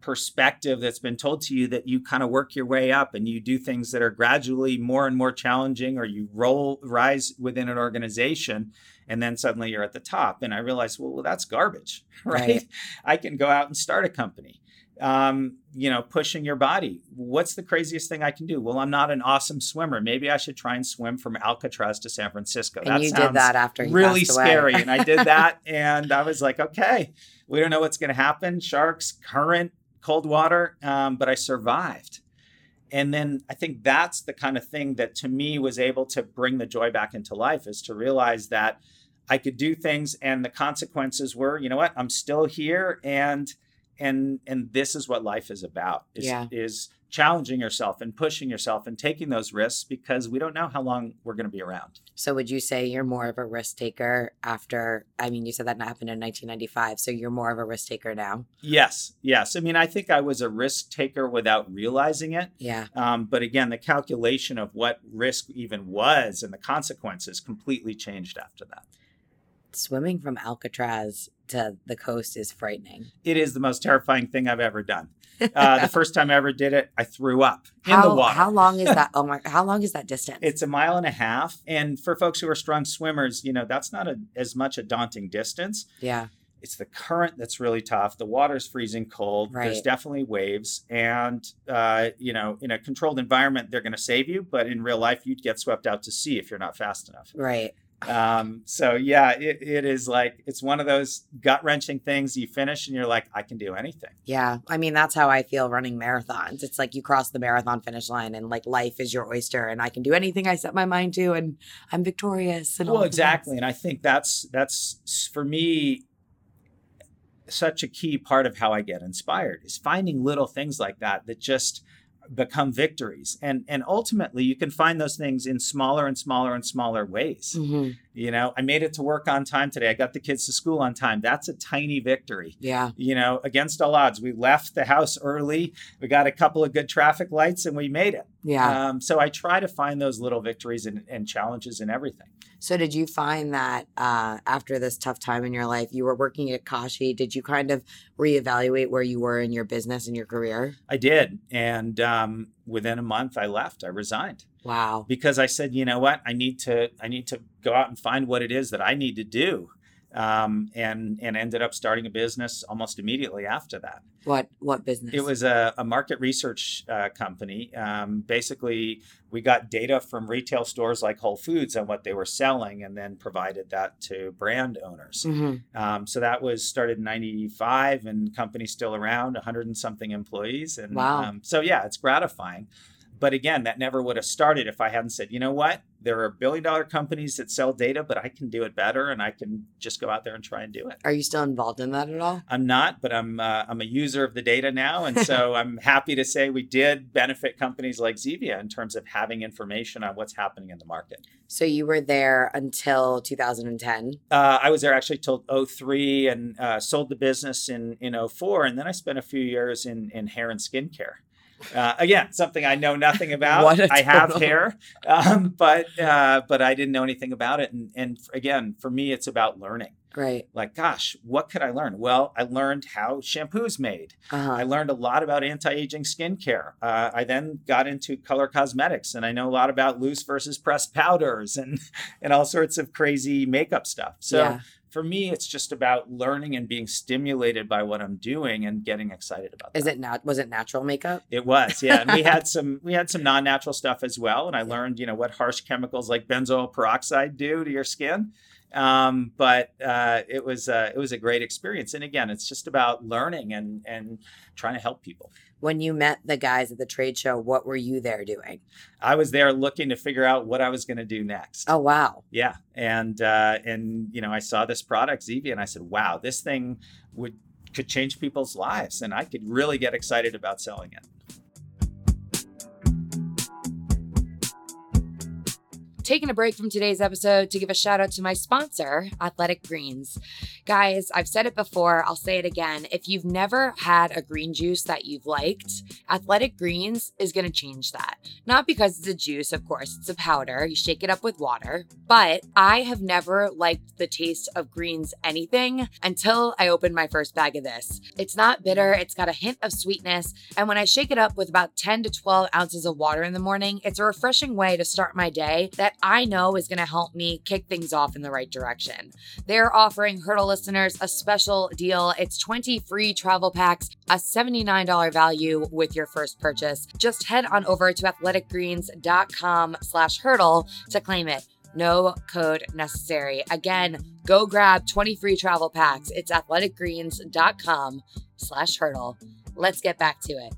[SPEAKER 2] perspective that's been told to you that you kind of work your way up and you do things that are gradually more and more challenging or you roll rise within an organization and then suddenly you're at the top and i realized well, well that's garbage right?
[SPEAKER 1] Right.
[SPEAKER 2] i can go out and start a company. Um, you know pushing your body. What's the craziest thing i can do? Well i'm not an awesome swimmer. Maybe i should try and swim from alcatraz to san francisco.
[SPEAKER 1] And you did that after
[SPEAKER 2] really scary and i did that and i was like okay we don't know what's going to happen. Sharks current cold water um, but i survived. And then i think that's the kind of thing that to me was able to bring the joy back into life is to realize that i could do things and the consequences were you know what i'm still here and and and this is what life is about is,
[SPEAKER 1] Yeah.
[SPEAKER 2] is challenging yourself and pushing yourself and taking those risks because we don't know how long we're going to be around
[SPEAKER 1] So, would you say you're more of a risk taker after? I mean, you said that happened in 1995. So, you're more of a risk taker now?
[SPEAKER 2] Yes, yes. I mean, I think I was a risk taker without realizing it.
[SPEAKER 1] Yeah.
[SPEAKER 2] Um, but again, the calculation of what risk even was and the consequences completely changed after that.
[SPEAKER 1] Swimming from Alcatraz to the coast is frightening.
[SPEAKER 2] It is the most terrifying thing I've ever done. Uh, the first time I ever did it, I threw up in
[SPEAKER 1] how,
[SPEAKER 2] the water.
[SPEAKER 1] How long is that? Oh my! How long is that distance?
[SPEAKER 2] It's a mile and a half. And for folks who are strong swimmers, you know, that's not a, as much a daunting distance.
[SPEAKER 1] yeah.
[SPEAKER 2] it's the current that's really tough. The water's freezing cold.
[SPEAKER 1] Right.
[SPEAKER 2] There's definitely waves, and uh, you know, in a controlled environment, they're going to save you. But in real life, you'd get swept out to sea if you're not fast enough.
[SPEAKER 1] Right.
[SPEAKER 2] Um, so yeah, it, it is like it's one of those gut wrenching things. You finish and you're like, I can do anything.
[SPEAKER 1] Yeah. I mean, that's how I feel running marathons. It's like you cross the marathon finish line and like life is your oyster and I can do anything I set my mind to and I'm victorious. And
[SPEAKER 2] Well, exactly, and I think that's that's for me such a key part of how I get inspired is finding little things like that that just become victories and and ultimately you can find those things in smaller and smaller and smaller ways
[SPEAKER 1] Mhm.
[SPEAKER 2] You know i made it to work on time today i got the kids to school on time that's a tiny victory
[SPEAKER 1] Yeah.
[SPEAKER 2] you know against all odds we left the house early we got a couple of good traffic lights and we made it
[SPEAKER 1] Yeah.
[SPEAKER 2] um, so i try to find those little victories and, and challenges in everything
[SPEAKER 1] So did you find that uh, after this tough time in your life, you were working at Kashi? Did you kind of reevaluate where you were in your business and your career?
[SPEAKER 2] I did. And um, within a month, I left. I resigned
[SPEAKER 1] Wow.
[SPEAKER 2] because I said, you know what? I need to. I need to go out and find what it is that I need to do. Um, and and ended up starting a business almost immediately after that.
[SPEAKER 1] What what business?
[SPEAKER 2] It was a, a market research uh, company. Um, basically, we got data from retail stores like Whole Foods on what they were selling, and then provided that to brand owners.
[SPEAKER 1] Mhm.
[SPEAKER 2] Um, so that was started in '95, and company's still around, 100 and something employees. And
[SPEAKER 1] Wow.
[SPEAKER 2] um, so yeah, it's gratifying. But again, that never would have started if I hadn't said, you know what, there are billion dollar companies that sell data, but I can do it better, and I can just go out there and try and do it.
[SPEAKER 1] Are you still involved in that at all?
[SPEAKER 2] I'm not, but I'm uh, I'm a user of the data now, and so I'm happy to say we did benefit companies like Zevia in terms of having information on what's happening in the market.
[SPEAKER 1] So you were there until 2010.
[SPEAKER 2] Uh, I was there actually till 03 and uh, sold the business in in 04, and then I spent a few years in in hair and skincare. Uh, again, something I know nothing about. I have hair, um, but uh, but I didn't know anything about it. And and again, for me, it's about learning.
[SPEAKER 1] Right.
[SPEAKER 2] Like, gosh, what could I learn? Well, I learned how shampoo's made.
[SPEAKER 1] Uh-huh.
[SPEAKER 2] I learned a lot about anti-aging skincare. Uh, I then got into color cosmetics, and I know a lot about loose versus pressed powders and and all sorts of crazy makeup stuff. So
[SPEAKER 1] yeah.
[SPEAKER 2] for me, it's just about learning and being stimulated by what I'm doing and getting excited about.
[SPEAKER 1] Is
[SPEAKER 2] that.
[SPEAKER 1] it not? Was it natural makeup?
[SPEAKER 2] It was, yeah. And we had some we had some non-natural stuff as well. And I learned, you know, what harsh chemicals like benzoyl peroxide do to your skin. Um, but uh, it was uh, it was a great experience. And again, it's just about learning and and trying to help people.
[SPEAKER 1] When you met the guys at the trade show, what were you there doing?
[SPEAKER 2] I was there looking to figure out what I was going to do next.
[SPEAKER 1] Oh wow.
[SPEAKER 2] Yeah, and uh, and you know, I saw this product Zevia, and I said, "Wow, this thing would could change people's lives. And I could really get excited about selling it.
[SPEAKER 1] Taking a break from today's episode to give a shout out to my sponsor, Athletic Greens. Guys, I've said it before, I'll say it again. If you've never had a green juice that you've liked, Athletic Greens is going to change that. Not because it's a juice, of course, it's a powder. You shake it up with water. But I have never liked the taste of greens anything until I opened my first bag of this. It's not bitter, it's got a hint of sweetness. And when I shake it up with about 10 to 12 ounces of water in the morning, it's a refreshing way to start my day that I know is going to help me kick things off in the right direction. They're offering Hurdle listeners a special deal. It's 20 free travel packs, a $79 value with your first purchase. Just head on over to athleticgreens.com slash hurdle to claim it. No code necessary. Again, go grab 20 free travel packs. It's athleticgreens.com slash hurdle. Let's get back to it.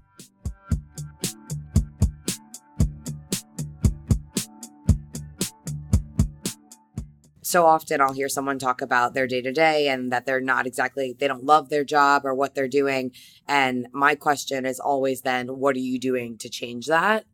[SPEAKER 1] So often I'll hear someone talk about their day to day and that they're not exactly, they don't love their job or what they're doing. And my question is always then, what are you doing to change that?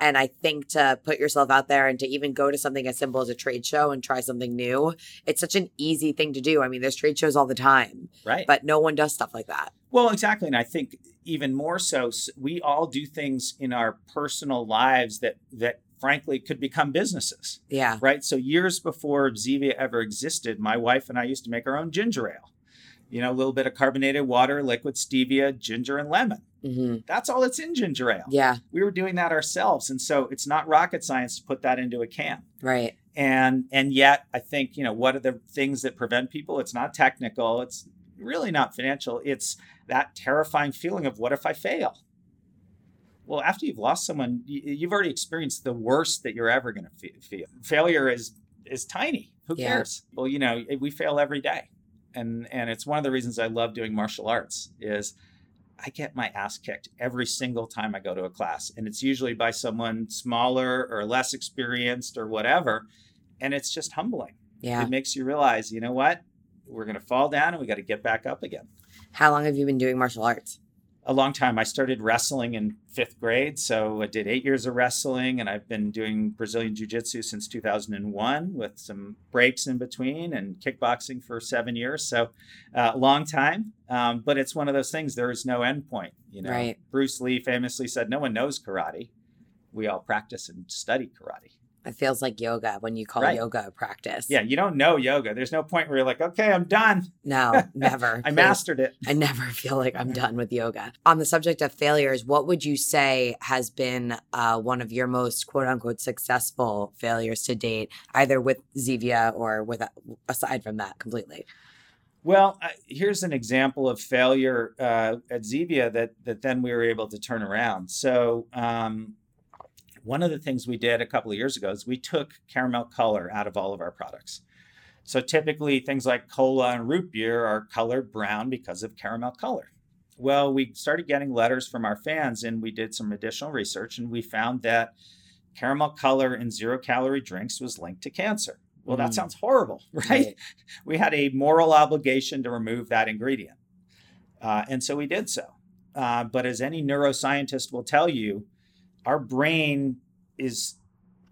[SPEAKER 1] And I think to put yourself out there and to even go to something as simple as a trade show and try something new, it's such an easy thing to do. I mean, there's trade shows all the time.
[SPEAKER 2] Right.
[SPEAKER 1] But no one does stuff like that.
[SPEAKER 2] Well, exactly. And I think even more so, we all do things in our personal lives that that frankly could become businesses.
[SPEAKER 1] Yeah.
[SPEAKER 2] Right. So years before Zevia ever existed, my wife and I used to make our own ginger ale. You know, a little bit of carbonated water, liquid stevia, ginger, and lemon. Mm-hmm. That's all that's in ginger ale.
[SPEAKER 1] Yeah.
[SPEAKER 2] We were doing that ourselves. And so it's not rocket science to put that into a can.
[SPEAKER 1] Right.
[SPEAKER 2] And and yet I think, you know, what are the things that prevent people? It's not technical. It's really not financial. It's that terrifying feeling of what if I fail? Well, after you've lost someone, you've already experienced the worst that you're ever going to feel. Failure is is tiny. Who yeah. cares? Well, you know, we fail every day, and and it's one of the reasons I love doing martial arts is I get my ass kicked every single time I go to a class, and it's usually by someone smaller or less experienced or whatever, and it's just humbling.
[SPEAKER 1] Yeah,
[SPEAKER 2] it makes you realize, you know what, we're going to fall down and we got to get back up again.
[SPEAKER 1] How long have you been doing martial arts?
[SPEAKER 2] A long time. I started wrestling in fifth grade, so I did eight years of wrestling, and I've been doing Brazilian Jiu Jitsu since 2001 with some breaks in between, and kickboxing for seven years. So, uh, long time. Um, but it's one of those things. There is no end point. You know,
[SPEAKER 1] right.
[SPEAKER 2] Bruce Lee famously said, "No one knows karate. We all practice and study karate."
[SPEAKER 1] It feels like yoga when you call right. yoga a practice.
[SPEAKER 2] Yeah, you don't know yoga. There's no point where you're like, okay, I'm done.
[SPEAKER 1] No, never.
[SPEAKER 2] I mastered it.
[SPEAKER 1] I never feel like I'm done with yoga. On the subject of failures, what would you say has been uh, one of your most quote unquote successful failures to date, either with Zevia or with aside from that completely?
[SPEAKER 2] Well, uh, here's an example of failure uh, at Zevia that that then we were able to turn around. So um, one of the things we did a couple of years ago is we took caramel color out of all of our products. So typically things like cola and root beer are colored brown because of caramel color. Well, we started getting letters from our fans and we did some additional research and we found that caramel color in zero calorie drinks was linked to cancer. Well, that mm. sounds horrible, right? right? We had a moral obligation to remove that ingredient. Uh, and so we did so. Uh, but as any neuroscientist will tell you, our brain is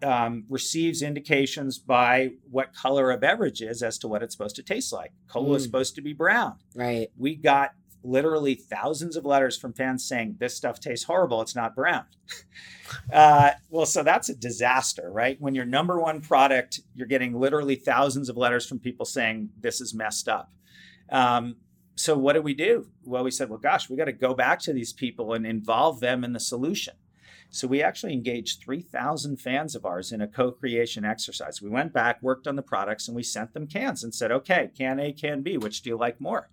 [SPEAKER 2] um, receives indications by what color a beverage is as to what it's supposed to taste like. Cola mm. is supposed to be brown.
[SPEAKER 1] Right.
[SPEAKER 2] We got literally thousands of letters from fans saying this stuff tastes horrible. It's not brown. uh, well, so that's a disaster, right? When your number one product, you're getting literally thousands of letters from people saying this is messed up. Um, so what do we do? Well, we said, well, gosh, we got to go back to these people and involve them in the solution. So we actually engaged 3,000 fans of ours in a co creation exercise. We went back, worked on the products, and we sent them cans and said, okay, can A, can B, which do you like more?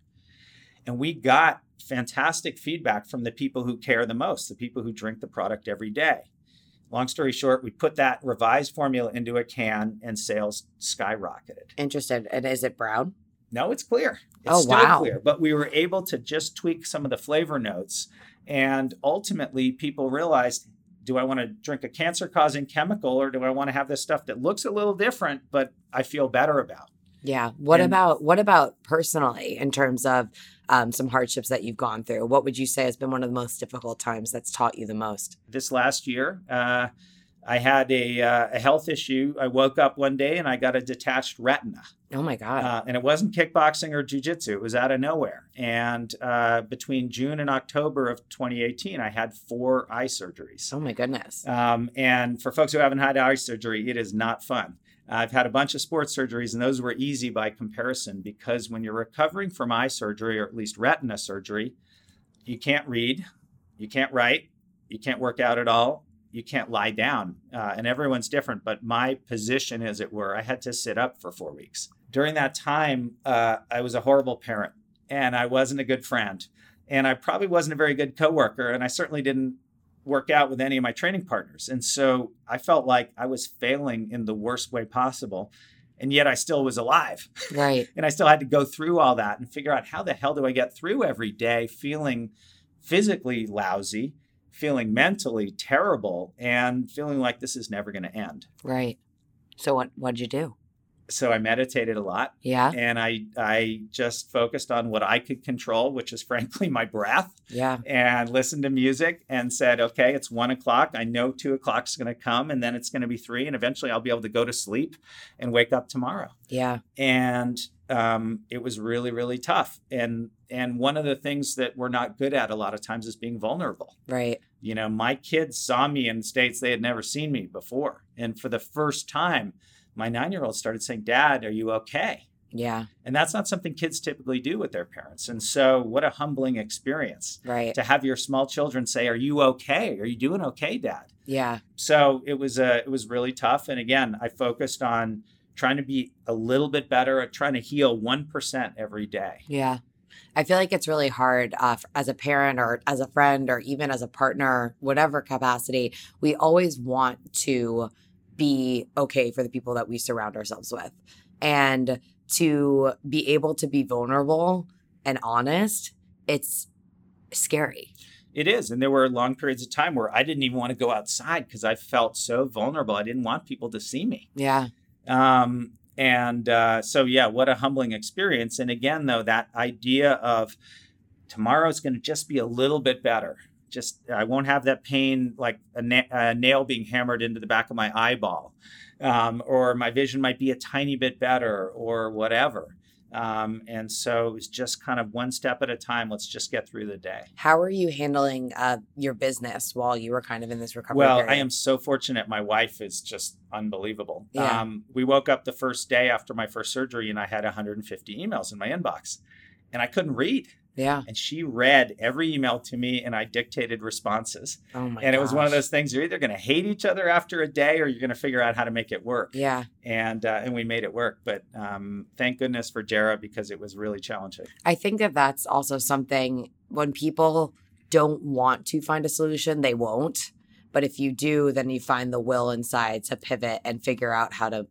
[SPEAKER 2] And we got fantastic feedback from the people who care the most, the people who drink the product every day. Long story short, we put that revised formula into a can and sales skyrocketed.
[SPEAKER 1] Interested. And is it brown?
[SPEAKER 2] No, it's clear. It's
[SPEAKER 1] oh,
[SPEAKER 2] still
[SPEAKER 1] wow.
[SPEAKER 2] clear. But we were able to just tweak some of the flavor notes. And ultimately, people realized do I want to drink a cancer causing chemical or do I want to have this stuff that looks a little different, but I feel better about?
[SPEAKER 1] Yeah. What
[SPEAKER 2] And-
[SPEAKER 1] about what about personally in terms of um, some hardships that you've gone through? What would you say has been one of the most difficult times that's taught you the most?
[SPEAKER 2] This last year, uh, I had a, uh, a health issue. I woke up one day and I got a detached retina.
[SPEAKER 1] Oh my God.
[SPEAKER 2] Uh, and it wasn't kickboxing or jujitsu. It was out of nowhere. And uh, between June and October of 2018, I had four eye surgeries.
[SPEAKER 1] oh my goodness.
[SPEAKER 2] Um, and for folks who haven't had eye surgery, it is not fun. I've had a bunch of sports surgeries, and those were easy by comparison because when you're recovering from eye surgery, or at least retina surgery, you can't read, you can't write, you can't work out at all, you can't lie down. Uh, and everyone's different, but my position, as it were, I had to sit up for four weeks. During that time, uh, I was a horrible parent and I wasn't a good friend. And I probably wasn't a very good coworker. And I certainly didn't work out with any of my training partners. And so I felt like I was failing in the worst way possible. And yet I still was alive.
[SPEAKER 1] Right.
[SPEAKER 2] And I still had to go through all that and figure out how the hell do I get through every day feeling physically lousy, feeling mentally terrible, and feeling like this is never going to end.
[SPEAKER 1] Right. So what what'd you do?
[SPEAKER 2] So I meditated a lot
[SPEAKER 1] Yeah.
[SPEAKER 2] and I I just focused on what I could control, which is frankly my breath,
[SPEAKER 1] Yeah.
[SPEAKER 2] and listened to music and said, okay, it's one o'clock. I know two o'clock is going to come, and then it's going to be three, and eventually I'll be able to go to sleep and wake up tomorrow.
[SPEAKER 1] Yeah.
[SPEAKER 2] and um, it was really really tough and and one of the things that we're not good at a lot of times is being vulnerable
[SPEAKER 1] Right.
[SPEAKER 2] you know my kids saw me in states they had never seen me before and for the first time my nine year old started saying dad are you okay
[SPEAKER 1] Yeah.
[SPEAKER 2] and that's not something kids typically do with their parents and so what a humbling experience
[SPEAKER 1] Right.
[SPEAKER 2] to have your small children say are you okay are you doing okay dad
[SPEAKER 1] Yeah.
[SPEAKER 2] so it was uh, it was really tough and again i focused on trying to be a little bit better at trying to heal 1% every day
[SPEAKER 1] Yeah. I feel like it's really hard uh, as a parent or as a friend or even as a partner, whatever capacity. We always want to be okay for the people that we surround ourselves with. And to be able to be vulnerable and honest, it's scary.
[SPEAKER 2] it is and there were long periods of time where i didn't even want to go outside because i felt so vulnerable i didn't want people to see me
[SPEAKER 1] Yeah.
[SPEAKER 2] um, and uh, so yeah what a humbling experience and again though that idea of tomorrow's going to just be a little bit better just i won't have that pain like a, na- a nail being hammered into the back of my eyeball um, or my vision might be a tiny bit better or whatever um, and so it was just kind of one step at a time let's just get through the day
[SPEAKER 1] How are you handling uh, your business while you were kind of in this recovery?
[SPEAKER 2] Well, I am so fortunate. My wife is just unbelievable.
[SPEAKER 1] Yeah.
[SPEAKER 2] Um, we woke up the first day after my first surgery and I had 150 emails in my inbox and I couldn't read.
[SPEAKER 1] Yeah.
[SPEAKER 2] And she read every email to me and I dictated responses.
[SPEAKER 1] Oh my
[SPEAKER 2] and it was one of those things you're either going to hate each other after a day or you're going to figure out how to make it work.
[SPEAKER 1] Yeah.
[SPEAKER 2] And uh, and we made it work. But um, thank goodness for Jara because it was really challenging.
[SPEAKER 1] I think that that's also something when people don't want to find a solution, they won't. But if you do, then you find the will inside to pivot and figure out how to,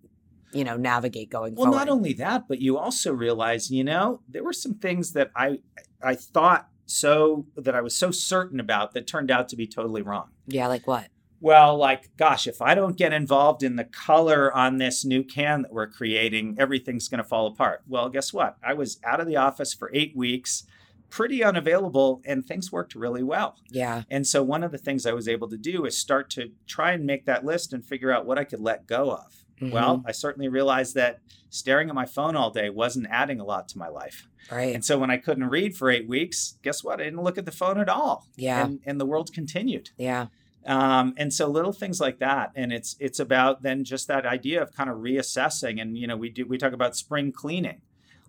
[SPEAKER 1] you know, navigate going
[SPEAKER 2] Well,
[SPEAKER 1] forward.
[SPEAKER 2] not only that, but you also realize, you know, there were some things that I I thought so that I was so certain about that turned out to be totally wrong.
[SPEAKER 1] yeah, like what?
[SPEAKER 2] Well, like, gosh, if I don't get involved in the color on this new can that we're creating, everything's going to fall apart. Well, guess what? I was out of the office for eight weeks, pretty unavailable, and things worked really well.
[SPEAKER 1] Yeah.
[SPEAKER 2] And so, one of the things I was able to do is start to try and make that list and figure out what I could let go of. Well, I certainly realized that staring at my phone all day wasn't adding a lot to my life.
[SPEAKER 1] Right.
[SPEAKER 2] And so when I couldn't read for eight weeks, guess what? I didn't look at the phone at all.
[SPEAKER 1] Yeah.
[SPEAKER 2] And, and the world continued.
[SPEAKER 1] yeah.
[SPEAKER 2] Um, and so little things like that. And it's it's about then just that idea of kind of reassessing. And you know, we do we talk about spring cleaning.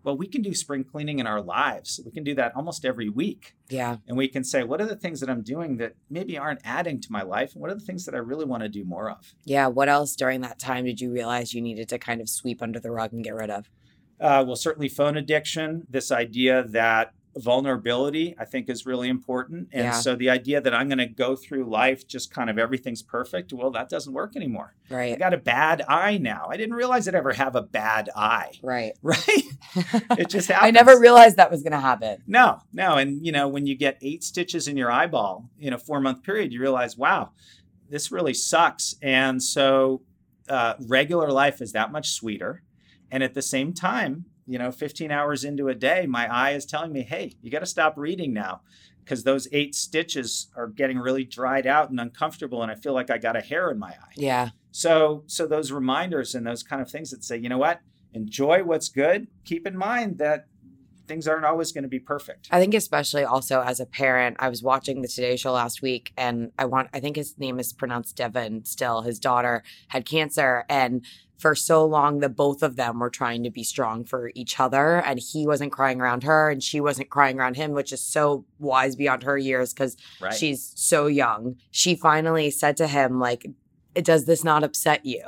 [SPEAKER 2] Well, we can do spring cleaning in our lives. We can do that almost every week.
[SPEAKER 1] Yeah.
[SPEAKER 2] And we can say, what are the things that I'm doing that maybe aren't adding to my life? And what are the things that I really want to do more of?
[SPEAKER 1] Yeah. What else during that time did you realize you needed to kind of sweep under the rug and get rid of?
[SPEAKER 2] Uh, well, certainly phone addiction, this idea that vulnerability, I think, is really important. And
[SPEAKER 1] Yeah.
[SPEAKER 2] so the idea that I'm going to go through life just kind of everything's perfect, well, that doesn't work anymore.
[SPEAKER 1] Right.
[SPEAKER 2] I got a bad eye now. I didn't realize I'd ever have a bad eye,
[SPEAKER 1] Right.
[SPEAKER 2] right? It just happens.
[SPEAKER 1] I never realized that was going to happen.
[SPEAKER 2] No, no. And, you know, when you get eight stitches in your eyeball in a four month period, you realize, wow, this really sucks. And so uh, regular life is that much sweeter. And at the same time, you know, 15 hours into a day, my eye is telling me, hey, you got to stop reading now because those eight stitches are getting really dried out and uncomfortable. And I feel like I got a hair in my eye.
[SPEAKER 1] Yeah.
[SPEAKER 2] So, so those reminders and those kind of things that say, you know what, enjoy what's good. Keep in mind that things aren't always going to be perfect.
[SPEAKER 1] I think especially also as a parent, I was watching the Today Show last week and I want I think his name is pronounced Devon Still. His daughter had cancer and for so long the both of them were trying to be strong for each other and he wasn't crying around her and she wasn't crying around him which is so wise beyond her years cuz right. she's so young. She finally said to him like does this not upset you?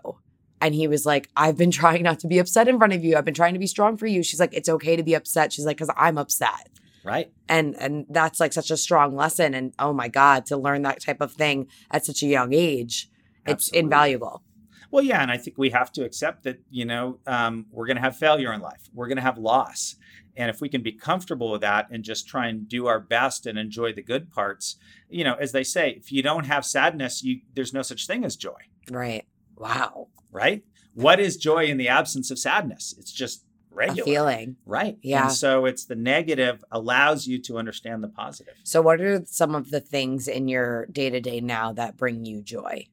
[SPEAKER 1] And he was like, I've been trying not to be upset in front of you. I've been trying to be strong for you. She's like, it's okay to be upset. She's like, because I'm upset.
[SPEAKER 2] Right.
[SPEAKER 1] And and that's like such a strong lesson. And oh my God, to learn that type of thing at such a young age, Absolutely. it's invaluable.
[SPEAKER 2] Well, yeah, and I think we have to accept that you know um, we're going to have failure in life. We're going to have loss, and if we can be comfortable with that and just try and do our best and enjoy the good parts, you know, as they say, if you don't have sadness, you there's no such thing as joy.
[SPEAKER 1] Right. Wow.
[SPEAKER 2] Right? What is joy in the absence of sadness? It's just regular.
[SPEAKER 1] A feeling.
[SPEAKER 2] Right.
[SPEAKER 1] Yeah.
[SPEAKER 2] And so it's the negative allows you to understand the positive.
[SPEAKER 1] So what are some of the things in your day to day now that bring you joy?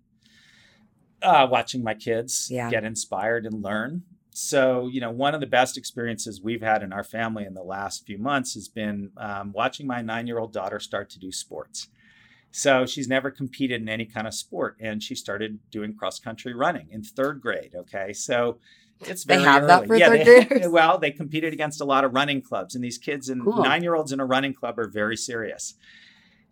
[SPEAKER 2] Uh, watching my kids
[SPEAKER 1] yeah.
[SPEAKER 2] get inspired and learn. So, you know, one of the best experiences we've had in our family in the last few months has been um, watching my nine year old daughter start to do sports. So she's never competed in any kind of sport, and she started doing cross country running in third grade. Okay, so it's very
[SPEAKER 1] they have
[SPEAKER 2] early.
[SPEAKER 1] that for
[SPEAKER 2] yeah,
[SPEAKER 1] third
[SPEAKER 2] they,
[SPEAKER 1] graders.
[SPEAKER 2] Well, they competed against a lot of running clubs, and these kids and
[SPEAKER 1] Cool.
[SPEAKER 2] nine year olds in a running club are very serious.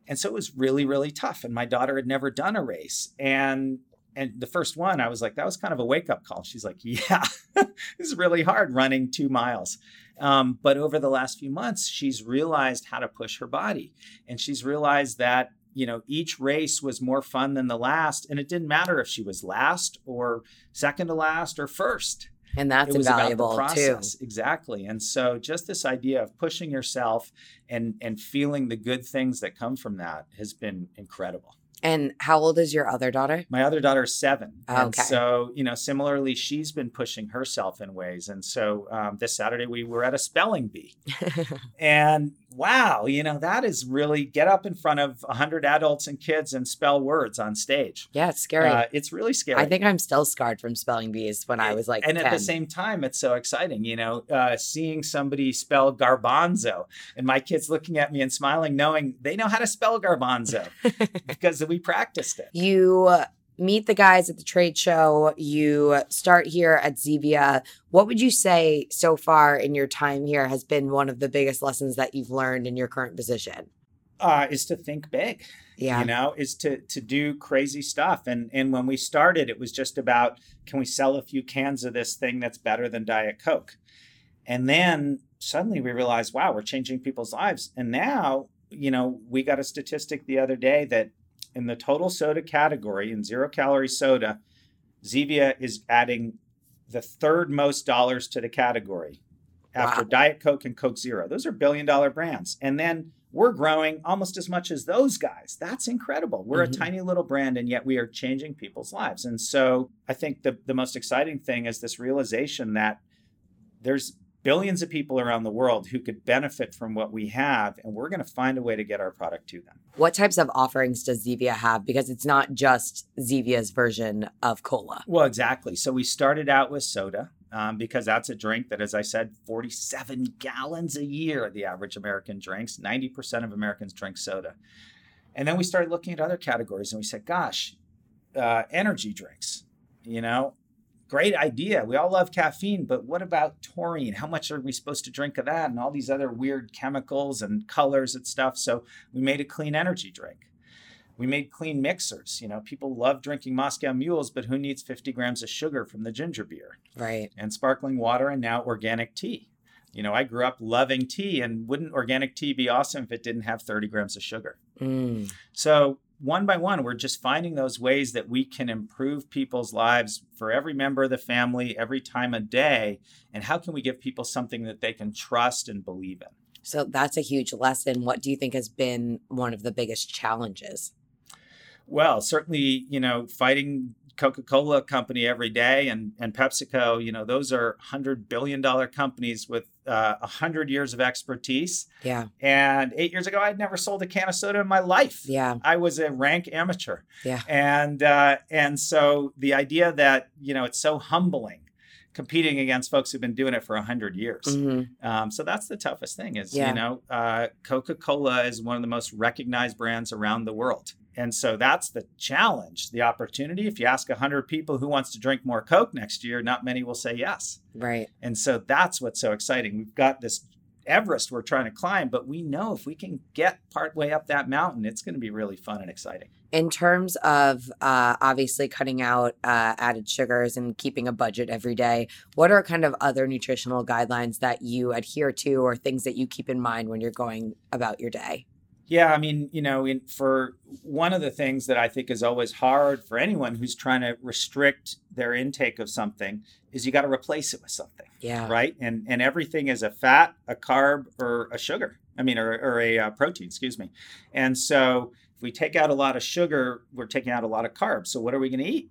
[SPEAKER 2] And so it was really, really tough. And my daughter had never done a race, and and the first one, I was like, that was kind of a wake up call. She's like, yeah, it's really hard running two miles. Um, but over the last few months, she's realized how to push her body, and she's realized that you know each race was more fun than the last, and it didn't matter if she was last or second to last or first.
[SPEAKER 1] And that's
[SPEAKER 2] it was
[SPEAKER 1] invaluable
[SPEAKER 2] about the
[SPEAKER 1] too.
[SPEAKER 2] exactly. And so just this idea of pushing yourself and and feeling the good things that come from that has been incredible.
[SPEAKER 1] And how old is your other daughter?
[SPEAKER 2] my other daughter is seven. And so you know similarly she's been pushing herself in ways. And so um, this saturday we were at a spelling bee. And wow you know that is really get up in front of 100 adults and kids and spell words on stage
[SPEAKER 1] yeah, it's scary.
[SPEAKER 2] uh, it's really scary
[SPEAKER 1] I think I'm still scarred from spelling bees when I was like
[SPEAKER 2] and
[SPEAKER 1] 10.
[SPEAKER 2] at the same time it's so exciting you know uh, seeing somebody spell garbanzo and my kids looking at me and smiling knowing they know how to spell garbanzo because we practiced it
[SPEAKER 1] you meet the guys at the trade show, you start here at Zevia. What would you say so far in your time here has been one of the biggest lessons that you've learned in your current position?
[SPEAKER 2] uh, is to think big
[SPEAKER 1] Yeah.
[SPEAKER 2] you know is to to do crazy stuff and and when we started it was just about can we sell a few cans of this thing that's better than diet coke and then suddenly we realized wow we're changing people's lives and now you know we got a statistic the other day that in the total soda category in zero calorie soda zevia is adding the third most dollars to the category after
[SPEAKER 1] Wow.
[SPEAKER 2] diet coke and coke zero those are billion dollar brands and then we're growing almost as much as those guys. That's incredible. We're
[SPEAKER 1] Mhm.
[SPEAKER 2] a tiny little brand, and yet we are changing people's lives. And so I think the, the most exciting thing is this realization that there's billions of people around the world who could benefit from what we have, and we're going to find a way to get our product to them.
[SPEAKER 1] What types of offerings does Zevia have? Because it's not just Zevia's version of cola.
[SPEAKER 2] Well, exactly. So we started out with soda um, because that's a drink that, as I said, 47 gallons a year the average American drinks. 90% of Americans drink soda. And then we started looking at other categories and we said, gosh, uh, energy drinks, you know, great idea. We all love caffeine, but what about taurine? How much are we supposed to drink of that? And all these other weird chemicals and colors and stuff. So we made a clean energy drink. We made clean mixers. You know, people love drinking Moscow mules, but who needs 50 grams of sugar from the ginger beer?
[SPEAKER 1] Right.
[SPEAKER 2] And sparkling water and now organic tea. You know, I grew up loving tea, and wouldn't organic tea be awesome if it didn't have 30 grams of sugar?
[SPEAKER 1] Mm.
[SPEAKER 2] So, one by one, we're just finding those ways that we can improve people's lives for every member of the family, every time of day. And how can we give people something that they can trust and believe in?
[SPEAKER 1] So that's a huge lesson. What do you think has been one of the biggest challenges?
[SPEAKER 2] Well, certainly, you know, fighting Coca-Cola company every day and, and PepsiCo, you know, those are hundred billion dollar companies with uh, a uh, hundred years of expertise.
[SPEAKER 1] Yeah.
[SPEAKER 2] And eight years ago, I'd never sold a can of soda in my life.
[SPEAKER 1] Yeah.
[SPEAKER 2] I was a rank amateur.
[SPEAKER 1] Yeah.
[SPEAKER 2] And uh, and so the idea that you know it's so humbling competing against folks who've been doing it for 100 years. Mm-hmm. Um, so that's the toughest thing is, yeah. you know, uh, Coca-Cola is one of the most recognized brands around the world. And so that's the challenge, the opportunity. If you ask 100 people who wants to drink more Coke next year, not many will say yes.
[SPEAKER 1] Right.
[SPEAKER 2] And so that's what's so exciting. We've got this Everest we're trying to climb, but we know if we can get partway up that mountain, it's going to be really fun and exciting.
[SPEAKER 1] In terms of uh, obviously cutting out uh, added sugars and keeping a budget every day, what are kind of other nutritional guidelines that you adhere to or things that you keep in mind when you're going about your day?
[SPEAKER 2] Yeah, I mean, you know, in, for one of the things that I think is always hard for anyone who's trying to restrict their intake of something is you got to replace it with something.
[SPEAKER 1] Yeah.
[SPEAKER 2] Right. And and everything is a fat, a carb, or a sugar. I mean, or, or a uh, protein. Excuse me. And so if we take out a lot of sugar, we're taking out a lot of carbs. So what are we going to eat?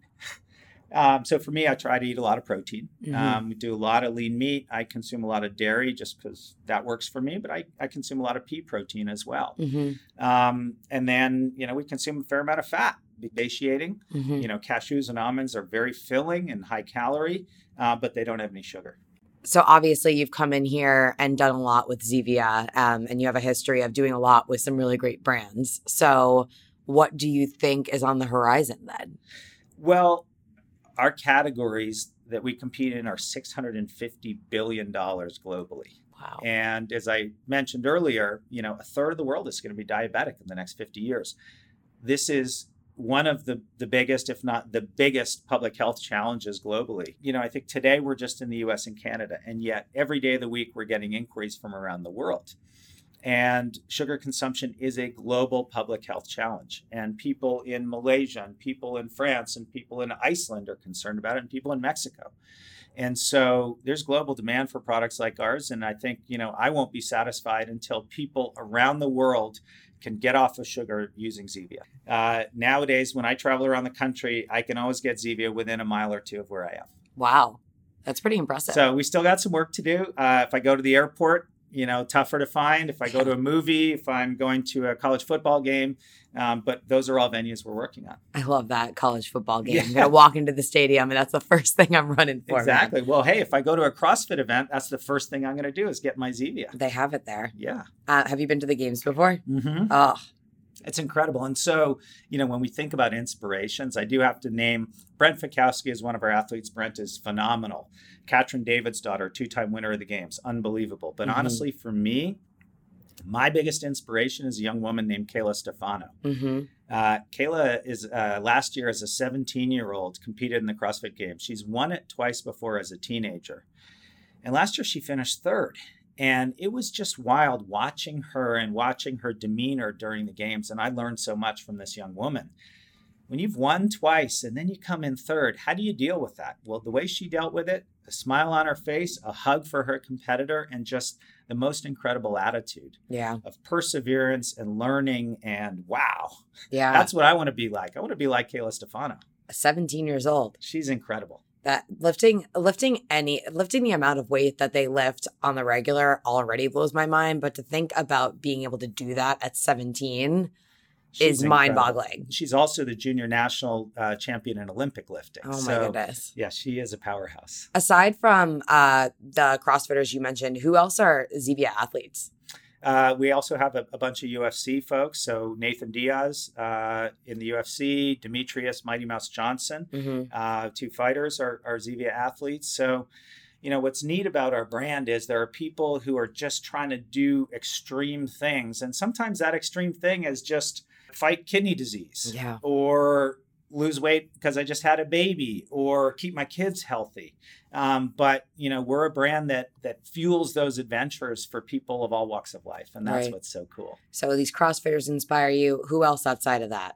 [SPEAKER 2] Um, so for me, I try to eat a lot of protein. Mm-hmm. Um, we do a lot of lean meat. I consume a lot of dairy just because that works for me, but I, I consume a lot of pea protein as well. Mm-hmm. Um, and then, you know, we consume a fair amount of fat, satiating. Mm-hmm. You know, cashews and almonds are very filling and high calorie, uh, but they don't have any sugar.
[SPEAKER 1] So obviously, you've come in here and done a lot with Zevia, um, and you have a history of doing a lot with some really great brands. So, what do you think is on the horizon then?
[SPEAKER 2] Well, our categories that we compete in are $650 billion globally.
[SPEAKER 1] Wow.
[SPEAKER 2] And as I mentioned earlier, you know, a third of the world is going to be diabetic in the next 50 years. This is one of the, the biggest, if not the biggest, public health challenges globally. You know, I think today we're just in the US and Canada, and yet every day of the week we're getting inquiries from around the world. And sugar consumption is a global public health challenge. And people in Malaysia, and people in France, and people in Iceland are concerned about it, and people in Mexico. And so there's global demand for products like ours. And I think, you know, I won't be satisfied until people around the world can get off of sugar using Zevia. Uh, nowadays, when I travel around the country, I can always get Zevia within a mile or two of where I am.
[SPEAKER 1] Wow. That's pretty impressive.
[SPEAKER 2] So we still got some work to do. Uh, if I go to the airport, you know tougher to find. If i go to a movie if i'm going to a college football game um, but those are all venues we're working on.
[SPEAKER 1] I love that college football game. Yeah. i'm gonna walk into the stadium and that's the first thing i'm running for
[SPEAKER 2] exactly. Man. well hey if i go to a crossfit event that's the first thing i'm gonna do is get my zevia.
[SPEAKER 1] They have it there.
[SPEAKER 2] Yeah.
[SPEAKER 1] Uh, have you been to the games before?
[SPEAKER 2] Mm-hmm.
[SPEAKER 1] oh
[SPEAKER 2] it's incredible. And so, you know, when we think about inspirations, I do have to name Brent Fikowski is one of our athletes. Brent is phenomenal. Katrin Davidsdottir, two-time winner of the games, unbelievable. But mm-hmm. honestly, for me, my biggest inspiration is a young woman named Kayla Stefano. Mm-hmm. Uh, Kayla is uh, last year as a 17 year old competed in the CrossFit Games. She's won it twice before as a teenager, and last year she finished third. And it was just wild watching her and watching her demeanor during the games. And I learned so much from this young woman. When you've won twice and then you come in third, how do you deal with that? Well, the way she dealt with it, a smile on her face, a hug for her competitor, and just the most incredible attitude.
[SPEAKER 1] Yeah.
[SPEAKER 2] Of perseverance and learning and wow.
[SPEAKER 1] Yeah.
[SPEAKER 2] That's what I want to be like. I want to be like Kayla Stefano.
[SPEAKER 1] 17 years old.
[SPEAKER 2] She's incredible
[SPEAKER 1] that lifting lifting any lifting the amount of weight that they lift on the regular already blows my mind but to think about being able to do that at 17 She's is mind-boggling.
[SPEAKER 2] She's also the junior national uh, champion in Olympic lifting.
[SPEAKER 1] Oh my so, goodness!
[SPEAKER 2] Yeah, she is a powerhouse.
[SPEAKER 1] Aside from uh, the CrossFitters you mentioned, who else are Zevia athletes?
[SPEAKER 2] Uh, we also have a, a, bunch of UFC folks. So Nathan Diaz uh, in the UFC, Demetrious Mighty Mouse Johnson, mm-hmm. uh, two fighters are, are Zevia athletes. So, you know, what's neat about our brand is there are people who are just trying to do extreme things. And sometimes that extreme thing is just fight kidney disease
[SPEAKER 1] yeah.
[SPEAKER 2] or lose weight because I just had a baby or keep my kids healthy. Um, but you know, we're a brand that that fuels those adventures for people of all walks of life, and that's right. what's so cool.
[SPEAKER 1] So these CrossFitters inspire you. Who else outside of that?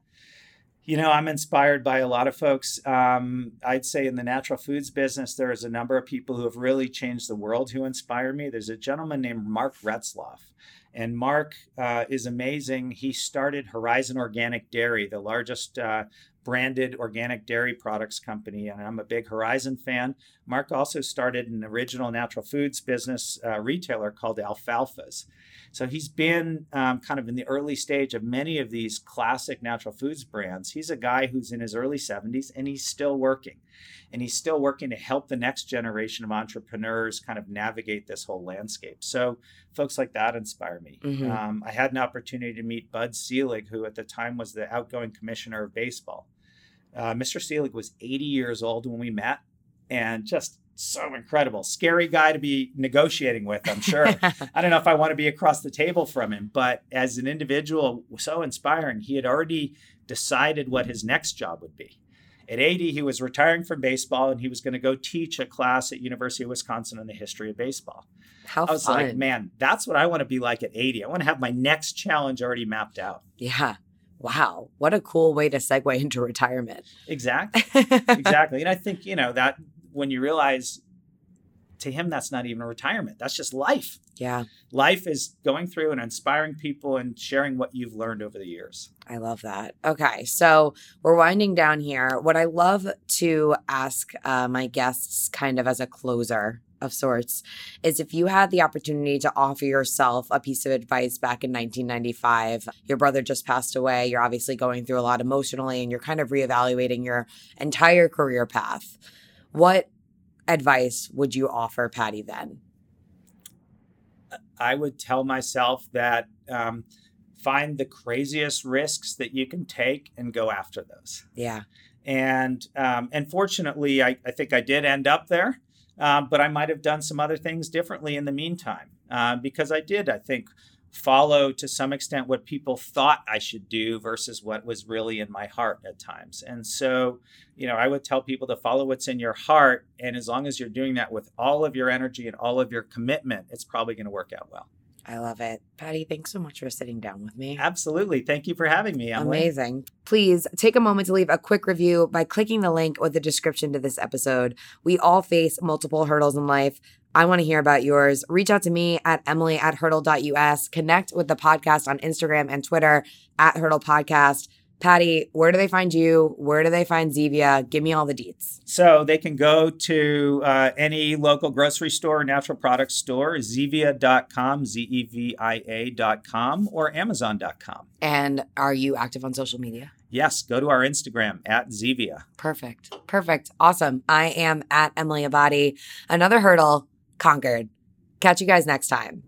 [SPEAKER 2] You know, I'm inspired by a lot of folks. Um, I'd say in the natural foods business, there's a number of people who have really changed the world who inspire me. There's a gentleman named Mark Retzloff, And Mark uh, is amazing. He started Horizon Organic Dairy, the largest uh, branded organic dairy products company, and I'm a big Horizon fan. Mark also started an original natural foods business uh, retailer called Alfalfa's. So he's been um, kind of in the early stage of many of these classic natural foods brands. He's a guy who's in his early 70s and he's still working. And he's still working to help the next generation of entrepreneurs kind of navigate this whole landscape. So folks like that inspire me. Mm-hmm. Um, I had an opportunity to meet Bud Selig, who at the time was the outgoing commissioner of baseball. Uh, Mr. Selig was 80 years old when we met and just so incredible. Scary guy to be negotiating with, I'm sure. I don't know if I want to be across the table from him, but as an individual, so inspiring. He had already decided what his next job would be. At 80, he was retiring from baseball and he was going to go teach a class at University of Wisconsin on the history of baseball.
[SPEAKER 1] How
[SPEAKER 2] I was
[SPEAKER 1] fun.
[SPEAKER 2] like, man, that's what I want to be like at 80. I want to have my next challenge already mapped out.
[SPEAKER 1] Yeah. Wow, what a cool way to segue into retirement.
[SPEAKER 2] Exactly. exactly. And I think, you know, that when you realize to him that's not even a retirement. That's just life.
[SPEAKER 1] Yeah.
[SPEAKER 2] Life is going through and inspiring people and sharing what you've learned over the years.
[SPEAKER 1] I love that. Okay so we're winding down here. What i love to ask uh, my guests kind of as a closer of sorts is if you had the opportunity to offer yourself a piece of advice back in 1995 your brother just passed away you're obviously going through a lot emotionally and you're kind of reevaluating your entire career path what advice would you offer Paddy then?
[SPEAKER 2] I would tell myself that um, find the craziest risks that you can take and go after those.
[SPEAKER 1] Yeah.
[SPEAKER 2] And um, and fortunately, I, I think I did end up there, um, but I might have done some other things differently in the meantime uh, because I did, I think, follow to some extent what people thought I should do versus what was really in my heart at times. And so, you know, I would tell people to follow what's in your heart. And as long as you're doing that with all of your energy and all of your commitment, it's probably going to work out well.
[SPEAKER 1] I love it. Paddy, thanks so much for sitting down with me.
[SPEAKER 2] Absolutely. Thank you for having me.
[SPEAKER 1] Emily. Amazing. Please take a moment to leave a quick review by clicking the link with the description to this episode. We all face multiple hurdles in life. I want to hear about yours. Reach out to me at emily at hurdle.us. Connect with the podcast on Instagram and Twitter at Hurdle Podcast. Paddy, where do they find you? Where do they find Zevia? Give me all the deets.
[SPEAKER 2] So they can go to uh, any local grocery store or natural product store, zevia.com, Z E V I A.com, or amazon.com.
[SPEAKER 1] And are you active on social media?
[SPEAKER 2] Yes, go to our Instagram at Zevia.
[SPEAKER 1] Perfect. Perfect. Awesome. I am at Emily Abbate. Another hurdle conquered. Catch you guys next time.